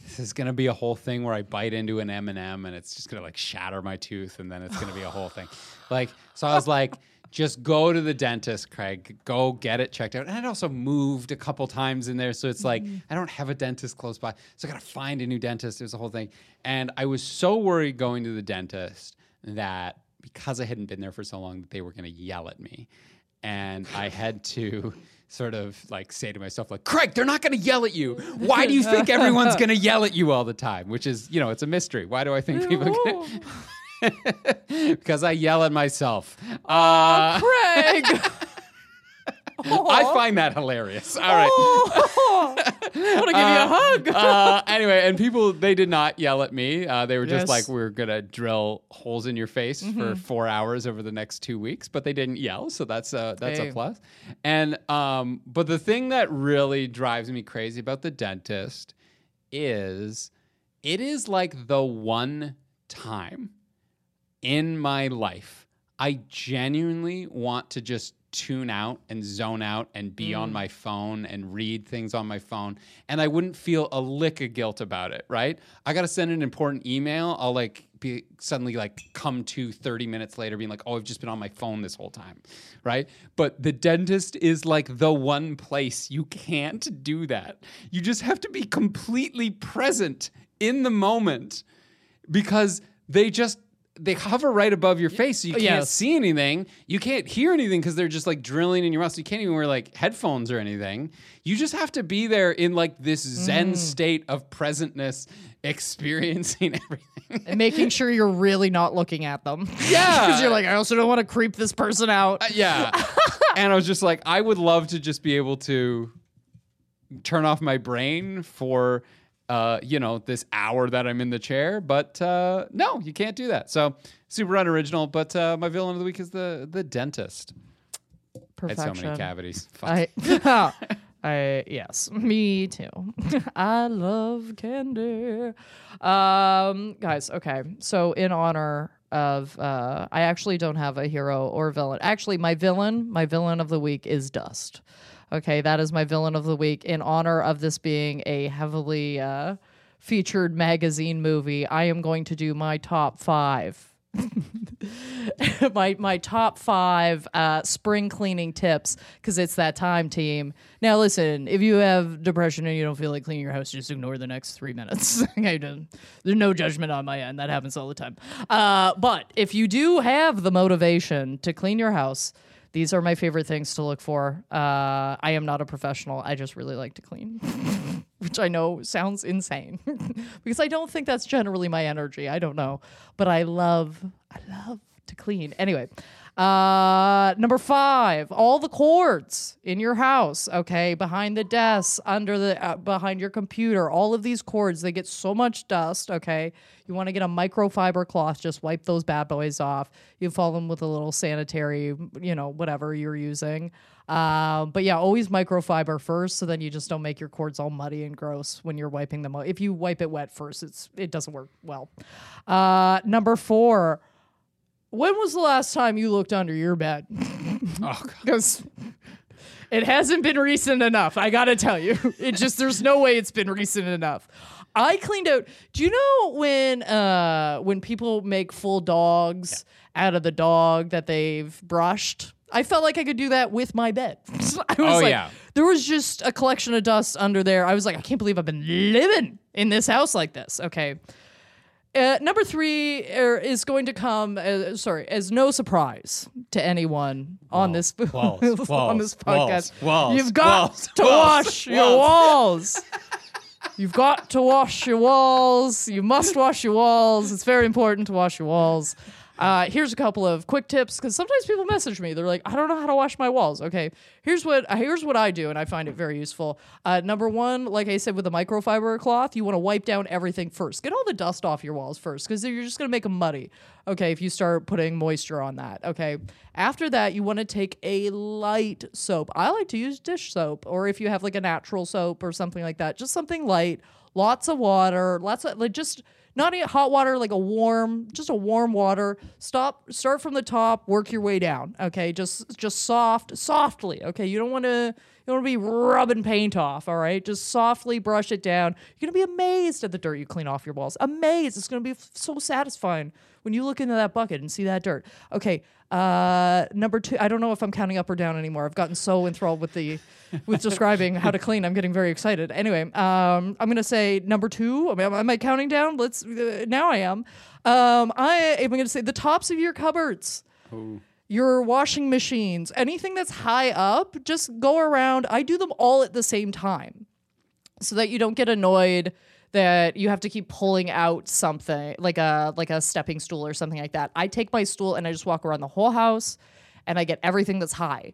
this is gonna be a whole thing where I bite into an M and m and it's just gonna like shatter my tooth, and then it's gonna be a whole thing. Like, so I was like, just go to the dentist, Craig. Go get it checked out. And I'd also moved a couple times in there, so it's like I don't have a dentist close by, so I gotta find a new dentist. It was a whole thing, and I was so worried going to the dentist that because I hadn't been there for so long, that they were gonna yell at me, and I had to sort of like say to myself like craig they're not going to yell at you. Why do you think everyone's going to yell at you all the time? Which is you know it's a mystery. Why do i think people because i yell at myself. Uh, Craig. i find that hilarious. All right. Oh, I want to give you a hug. uh, anyway, and people they did not yell at me. Uh, they were just Yes. Mm-hmm. like, "We're gonna drill holes in your face for four hours over the next two weeks," but they didn't yell, so that's a that's Hey. a plus. And um, but the thing that really drives me crazy about the dentist is it is like the one time in my life I genuinely want to just tune out and zone out and be on mm. my phone and read things on my phone and I wouldn't feel a lick of guilt about it, right? I got to send an important email, I'll like be suddenly like come to 30 minutes later being like, "Oh, I've just been on my phone this whole time." Right? But the dentist is like the one place you can't do that. You just have to be completely present in the moment because they just they hover right above your face, so you can't Yes. see anything. You can't hear anything because they're just like drilling in your mouth. So you can't even wear like headphones or anything. You just have to be there in like this Zen mm. state of presentness, experiencing everything. and making sure you're really not looking at them. Yeah. Because you're like, I also don't want to creep this person out. Uh, yeah. and I was just like, I would love to just be able to turn off my brain for uh, you know, this hour that I'm in the chair, but uh, no, you can't do that. So super unoriginal. But uh, my villain of the week is the the dentist. I had Perfection. so many cavities. Fuck. I, I yes, me too. I love candy. Um, guys, okay. So in honor of, uh, I actually don't have a hero or villain. Actually, my villain, my villain of the week is Dust. Okay, that is my villain of the week in honor of this being a heavily uh, featured magazine movie. I am going to do my top five my my top five uh, spring cleaning tips because it's that time, team. Now, listen, if you have depression and you don't feel like cleaning your house, just ignore the next three minutes. There's no judgment on my end. That happens all the time. Uh, but if you do have the motivation to clean your house, these are my favorite things to look for. Uh, I am not a professional. I just really like to clean, which I know sounds insane because I don't think that's generally my energy. I don't know, but I love, I love to clean. Anyway, uh, number five, all the cords in your house. Okay, behind the desk, under the, uh, behind your computer. All of these cords, they get so much dust. Okay, you want to get a microfiber cloth. Just wipe those bad boys off. You follow them with a little sanitary, you know, whatever you're using. Um, but yeah, always microfiber first, so then you just don't make your cords all muddy and gross when you're wiping them. out. If you wipe it wet first, it's it doesn't work well. Uh, number four. When was the last time you looked under your bed? Oh, God. Because it hasn't been recent enough. I gotta tell you, it just there's no way it's been recent enough. I cleaned out. Do you know when uh when people make full dogs out of the dog that they've brushed? I felt like I could do that with my bed. I was Oh, like, yeah. there was just a collection of dust under there. I was like, I can't believe I've been living in this house like this. Okay. Uh, number three er, is going to come, uh, sorry, as no surprise to anyone on this walls, on this podcast. walls, You've got walls, to walls, wash your walls. You've got to wash your walls. You must wash your walls. It's very important to wash your walls. Uh, here's a couple of quick tips because sometimes people message me. They're like, "I don't know how to wash my walls." Okay, here's what here's what I do, and I find it very useful. Uh, number one, like I said, with a microfiber cloth, you want to wipe down everything first. Get all the dust off your walls first because you're just gonna make them muddy. Okay, if you start putting moisture on that. Okay, after that, you want to take a light soap. I like to use dish soap, or if you have like a natural soap or something like that, just something light. Lots of water, lots of like just not hot water, like a warm, just a warm water. Stop, start from the top, work your way down. Okay, just just soft, softly. Okay, you don't want to you want to be rubbing paint off. All right, just softly brush it down. You're gonna be amazed at the dirt you clean off your walls. Amazed. It's gonna be f- so satisfying when you look into that bucket and see that dirt. Okay, uh, number two. I don't know if I'm counting up or down anymore. I've gotten so enthralled with the with describing how to clean. I'm getting very excited. Anyway, um, I'm gonna say number two. I am I counting down? Let's. Uh, now I am. Um, I am gonna say the tops of your cupboards. Your washing machines, anything that's high up, just go around. I do them all at the same time so that you don't get annoyed that you have to keep pulling out something like a like a stepping stool or something like that. I take my stool and I just walk around the whole house and I get everything that's high.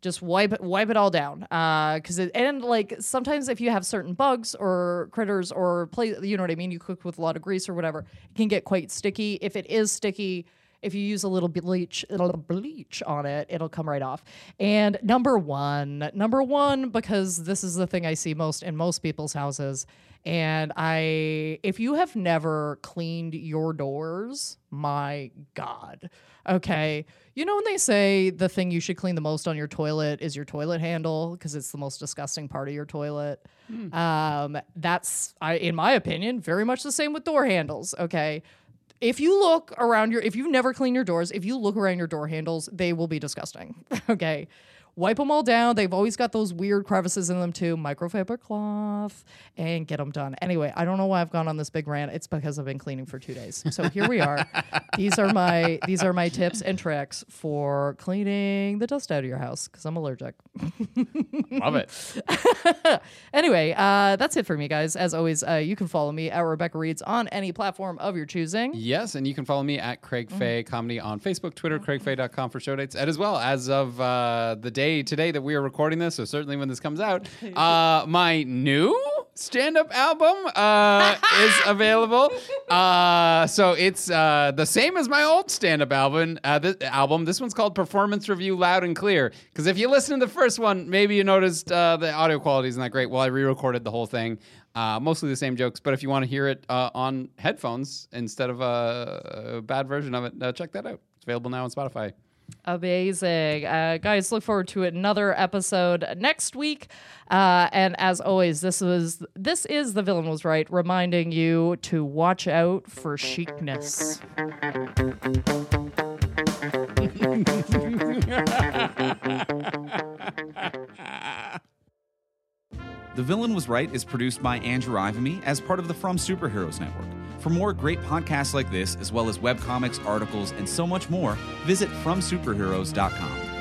Just wipe it wipe it all down. Uh cuz it and like sometimes if you have certain bugs or critters or play you know what I mean, you cook with a lot of grease or whatever, it can get quite sticky. If it is sticky, if you use a little bleach, a little bleach on it, it'll come right off. And number one, number one, because this is the thing I see most in most people's houses. And I, if you have never cleaned your doors, my God. Okay. You know when they say the thing you should clean the most on your toilet is your toilet handle because it's the most disgusting part of your toilet. Um, that's, I, in my opinion, very much the same with door handles. Okay if you look around your if you've never cleaned your doors if you look around your door handles they will be disgusting. Okay wipe them all down they've always got those weird crevices in them too microfiber cloth and get them done anyway i don't know why i've gone on this big rant it's because i've been cleaning for two days so here we are these are my these are my tips and tricks for cleaning the dust out of your house because i'm allergic Love it. anyway, uh, that's it for me, guys. As always, uh, you can follow me at Rebecca Reads on any platform of your choosing. Yes, and you can follow me at Craig Mm-hmm. Fay Comedy on Facebook, Twitter, craigfay.com for show dates. And as well, as of uh, the day today that we are recording this, so certainly when this comes out, uh, my new stand up album uh, is available. Uh, so it's uh, the same as my old stand up album. Uh, this album. This one's called Performance Review Loud and Clear. Because if you listen to the first one, maybe you noticed uh, the audio quality isn't that great. Well, I re recorded the whole thing. Uh, mostly the same jokes, but if you want to hear it uh, on headphones instead of a, a bad version of it, uh, check that out. It's available now on Spotify. Amazing. Uh, guys, look forward to another episode next week. Uh, and as always, this was this is the villain was right, reminding you to watch out for chicness. The Villain Was Right is produced by Andrew Ivimey as part of the From Superheroes Network. For more great podcasts like this, as well as webcomics, articles, and so much more, visit FromSuperheroes.com.